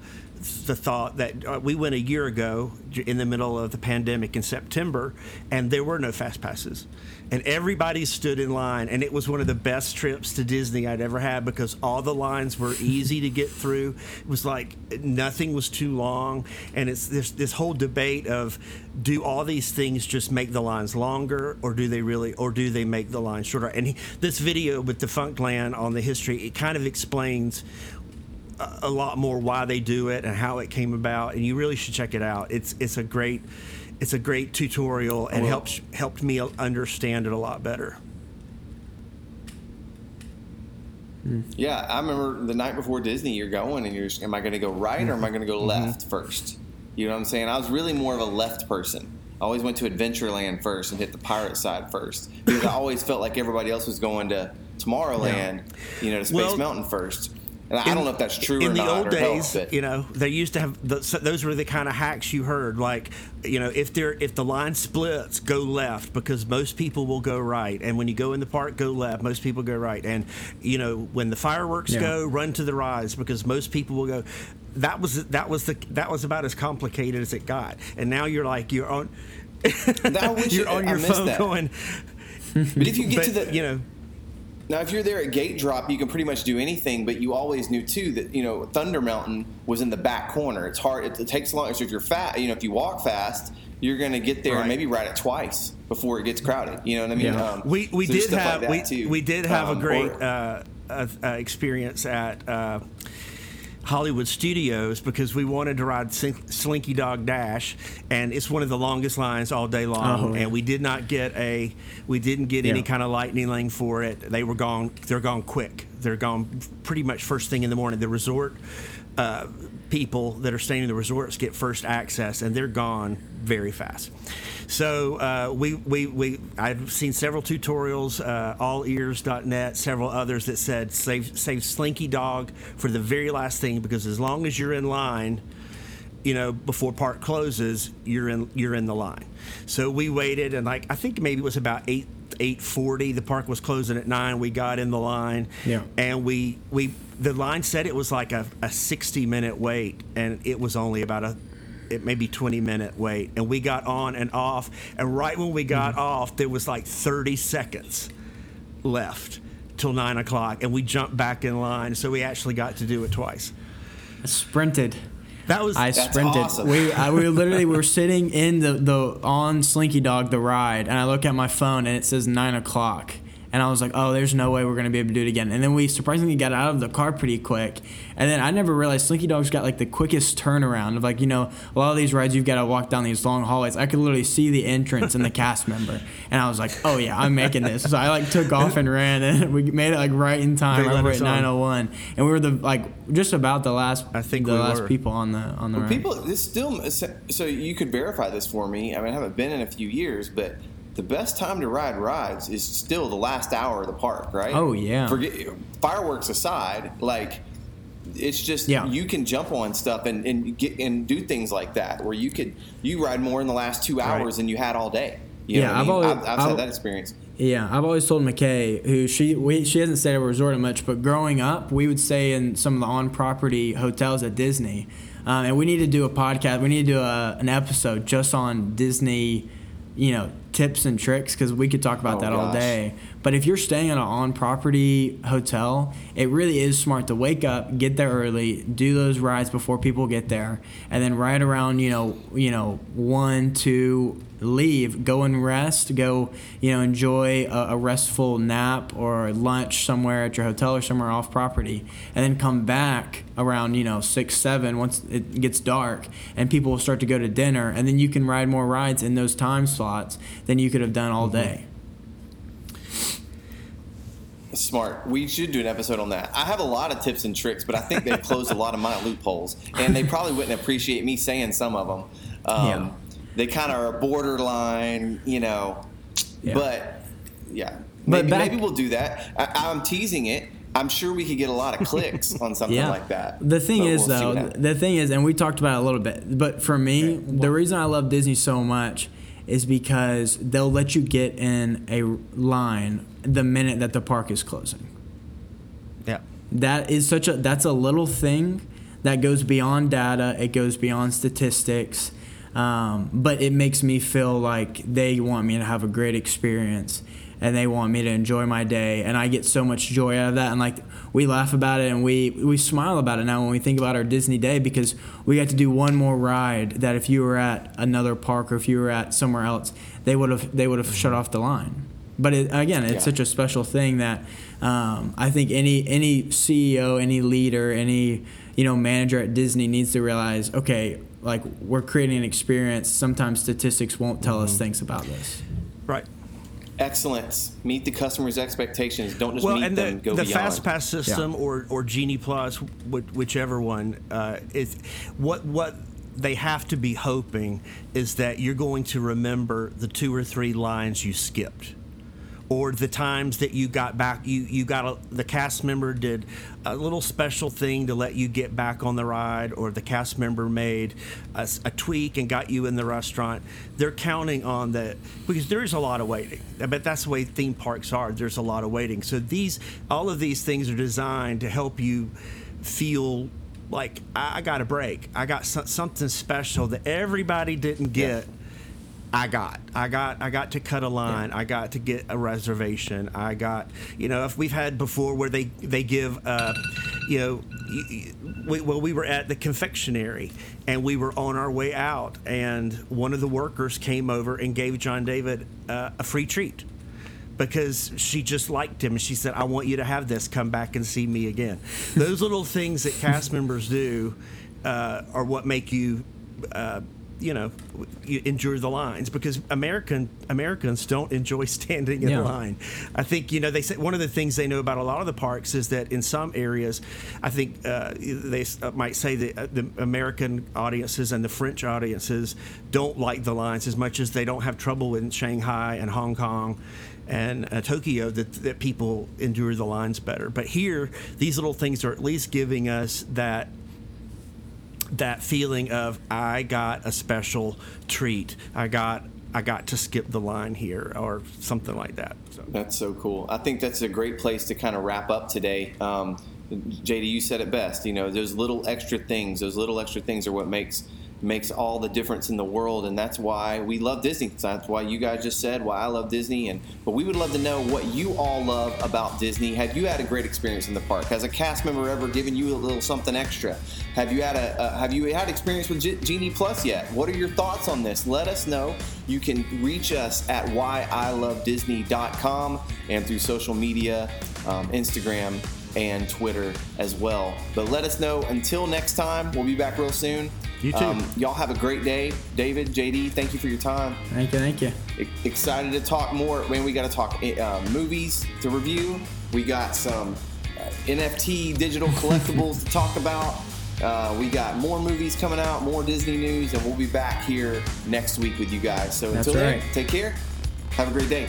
Speaker 2: the thought that uh, we went a year ago in the middle of the pandemic in September and there were no fast passes and everybody stood in line and it was one of the best trips to Disney I'd ever had because all the lines were easy to get through. It was like nothing was too long and it's this this whole debate of do all these things just make the lines longer or do they really or do they make the lines shorter? And he, this video with Defunctland on the history it kind of explains a- a lot more why they do it and how it came about and you really should check it out. It's it's a great it's a great tutorial and
Speaker 1: will.
Speaker 2: helps helped me understand it a lot better hmm.
Speaker 1: Yeah, I remember the night before Disney, you're going and you're just, am I going to go right or am I going to go mm-hmm. left first? You know what I'm saying? I was really more of a left person. I always went to Adventureland first and hit the pirate side first because I always felt like everybody else was going to Tomorrowland, you know, to Space
Speaker 2: Well,
Speaker 1: Mountain first. And I don't know if that's true or
Speaker 2: in the old days, you know, they used to have the, so those were the kind of hacks you heard. Like, you know, if there if the line splits, go left because most people will go right, and when you go in the park, go left. Most people go right, and you know, when the fireworks
Speaker 3: Yeah.
Speaker 2: go, run to the rides because most people will go. That was that was the that was about as complicated as it got, and now you're like you're on. You're on your phone
Speaker 1: that.
Speaker 2: going.
Speaker 1: but if you get
Speaker 2: But,
Speaker 1: to the
Speaker 2: you know,
Speaker 1: Now, if you're there at gate drop, you can pretty much do anything, but you always knew too that you know Thunder Mountain was in the back corner. It's hard. It, it takes long. So if you're fast, you know, if you walk fast, you're going to get there
Speaker 2: Right.
Speaker 1: and maybe ride it twice before it gets crowded. You know what I mean?
Speaker 3: Yeah.
Speaker 1: Um,
Speaker 2: we we
Speaker 1: so
Speaker 2: did
Speaker 1: stuff like
Speaker 2: have we,
Speaker 1: too.
Speaker 2: we did have
Speaker 1: Um,
Speaker 2: a great
Speaker 1: or-
Speaker 2: uh, uh, uh, experience at uh, Hollywood Studios because we wanted to ride Slink- Slinky Dog Dash, and it's one of the longest lines all day long.
Speaker 3: Oh, yeah.
Speaker 2: And we did not get a we didn't get any kind of lightning lane for it. They were gone. They're gone quick. They're gone pretty much first thing in the morning. The resort. Uh, people that are staying in the resorts get first access and they're gone very fast. So uh, we, we, we i've seen several tutorials uh, allears.net several others that said save, save slinky dog for the very last thing because as long as you're in line you know before park closes you're in you're in the line. So we waited and like i think maybe it was about 8 840 the park was closing at 9 we got in the line.
Speaker 3: Yeah.
Speaker 2: and we we the line said it was like a, a 60 minute wait and it was only about a it maybe 20 minute wait. And we got on and off. And right when we got mm-hmm. off there was like 30 seconds left till 9 o'clock. And we jumped back in line. So we actually got to do it twice.
Speaker 3: I sprinted.
Speaker 2: that was
Speaker 3: I sprinted.
Speaker 1: awesome.
Speaker 3: We I, we literally were sitting in the, the on Slinky Dog the ride, and I look at my phone and it says nine o'clock, and I was like, oh, there's no way we're gonna be able to do it again. And then we surprisingly got out of the car pretty quick. And then I never realized Slinky Dog's got like the quickest turnaround of like you know a lot of these rides you've got to walk down these long hallways. I could literally see the entrance and the cast member, and I was like, oh yeah, I'm making this. So I like took off and ran, and we made it like right in time.
Speaker 2: They let
Speaker 3: over at 901, and we were the like just about the last.
Speaker 2: I think
Speaker 3: the
Speaker 2: we
Speaker 3: last
Speaker 2: were.
Speaker 3: people on the on the ride.
Speaker 1: People, this still. So you could verify this for me. I mean, I haven't been in a few years, but the best time to ride rides is still the last hour of the park, right?
Speaker 3: Oh, yeah.
Speaker 1: Forget fireworks aside, like it's just
Speaker 3: Yeah.
Speaker 1: you can jump on stuff and, and get and do things like that where you could you ride more in the last two hours than you had all day. You
Speaker 3: Yeah,
Speaker 1: I
Speaker 3: I've
Speaker 1: mean?
Speaker 3: always-
Speaker 1: I've, I've
Speaker 3: I've-
Speaker 1: had that experience.
Speaker 3: Yeah, I've always told McKay, who she we, she hasn't stayed at a resort much, but growing up, we would stay in some of the on-property hotels at Disney, um, and we need to do a podcast. We need to do a, an episode just on Disney, you know, tips and tricks because we could talk about
Speaker 1: Oh,
Speaker 3: that all
Speaker 1: gosh.
Speaker 3: day. But if you're staying at an on-property hotel, it really is smart to wake up, get there early, do those rides before people get there, and then right around you know you know one two leave, go and rest, go you know enjoy a, a restful nap or lunch somewhere at your hotel or somewhere off property, and then come back around you know six seven once it gets dark and people will start to go to dinner, and then you can ride more rides in those time slots than you could have done all day.
Speaker 1: Smart. We should do an episode on that. I have a lot of tips and tricks, but I think they've closed a lot of my loopholes, and they probably wouldn't appreciate me saying some of them. Um,
Speaker 3: Yeah.
Speaker 1: They kind of are borderline, you know.
Speaker 3: Yeah.
Speaker 1: But yeah,
Speaker 3: But
Speaker 1: maybe,
Speaker 3: back-
Speaker 1: maybe we'll do that. I, I'm teasing it. I'm sure we could get a lot of clicks on something like that.
Speaker 3: The thing is,
Speaker 1: we'll
Speaker 3: though, the thing is, and we talked about it a little bit, but for me, the reason I love Disney so much is because they'll let you get in a line the minute that the park is closing.
Speaker 2: Yeah.
Speaker 3: That is such a that's a little thing that goes beyond data. It goes beyond statistics, um, but it makes me feel like they want me to have a great experience and they want me to enjoy my day, and I get so much joy out of that. And like we laugh about it and we we smile about it now when we think about our Disney day because we got to do one more ride that if you were at another park or if you were at somewhere else, they would have they would have shut off the line. But it, again, it's
Speaker 1: Yeah.
Speaker 3: such a special thing that um, I think any any CEO, any leader, any you know manager at Disney needs to realize. Okay, like we're creating an experience. Sometimes statistics won't tell us things about this.
Speaker 2: Right.
Speaker 1: excellence. Meet the customer's expectations. Don't just
Speaker 2: well,
Speaker 1: meet
Speaker 2: and
Speaker 1: them.
Speaker 2: the,
Speaker 1: go
Speaker 2: the
Speaker 1: beyond.
Speaker 2: fast pass system or or Genie Plus, wh- whichever one, uh, is what what they have to be hoping is that you're going to remember the two or three lines you skipped. Or the times that you got back, you, you got a, the cast member did a little special thing to let you get back on the ride, or the cast member made a tweak and got you in the restaurant. They're counting on that because there's a lot of waiting. But that's the way theme parks are. There's a lot of waiting. So these, all of these things are designed to help you feel like I, I got a break. I got so, something special that everybody didn't get. I got, I got, I got to cut a line. I got to get a reservation. I got, you know, if we've had before where they they give, uh, you know, we, well, we were at the confectionery and we were on our way out, and one of the workers came over and gave John David uh, a free treat because she just liked him and she said, I want you to have this. Come back and see me again. Those little things that cast members do uh, are what make you. You know, you endure the lines because American Americans don't enjoy standing in
Speaker 3: Yeah.
Speaker 2: line. I think you know they say one of the things they know about a lot of the parks is that in some areas, I think uh, they uh, might say that uh, the American audiences and the French audiences don't like the lines as much as they don't have trouble in Shanghai and Hong Kong and uh, Tokyo that, that people endure the lines better. But here, these little things are at least giving us that that feeling of I got a special treat. I got I got to skip the line here or something like that. So.
Speaker 1: That's so cool. I think that's a great place to kind of wrap up today. Um, JD, you said it best. You know, those little extra things, those little extra things are what makes makes all the difference in the world, and that's why we love Disney. That's why you guys just said why I love Disney, and but we would love to know what you all love about Disney. Have you had a great experience in the park? Has a cast member ever given you a little something extra? Have you had a uh, Have you had experience with G- Genie Plus yet? What are your thoughts on this? Let us know. You can reach us at whyilovedisney.com and through social media, um, Instagram and Twitter as well. But let us know. Until next time, we'll be back real soon.
Speaker 2: You too.
Speaker 1: Um, y'all have a great day. David, JD, thank you for your time.
Speaker 3: Thank you, thank you.
Speaker 1: E- excited to talk more. Man, we got to talk uh, movies to review. We got some uh, NFT digital collectibles to talk about. Uh, we got more movies coming out, more Disney news, and we'll be back here next week with you guys. So
Speaker 3: That's
Speaker 1: until then, take care. Have a great day.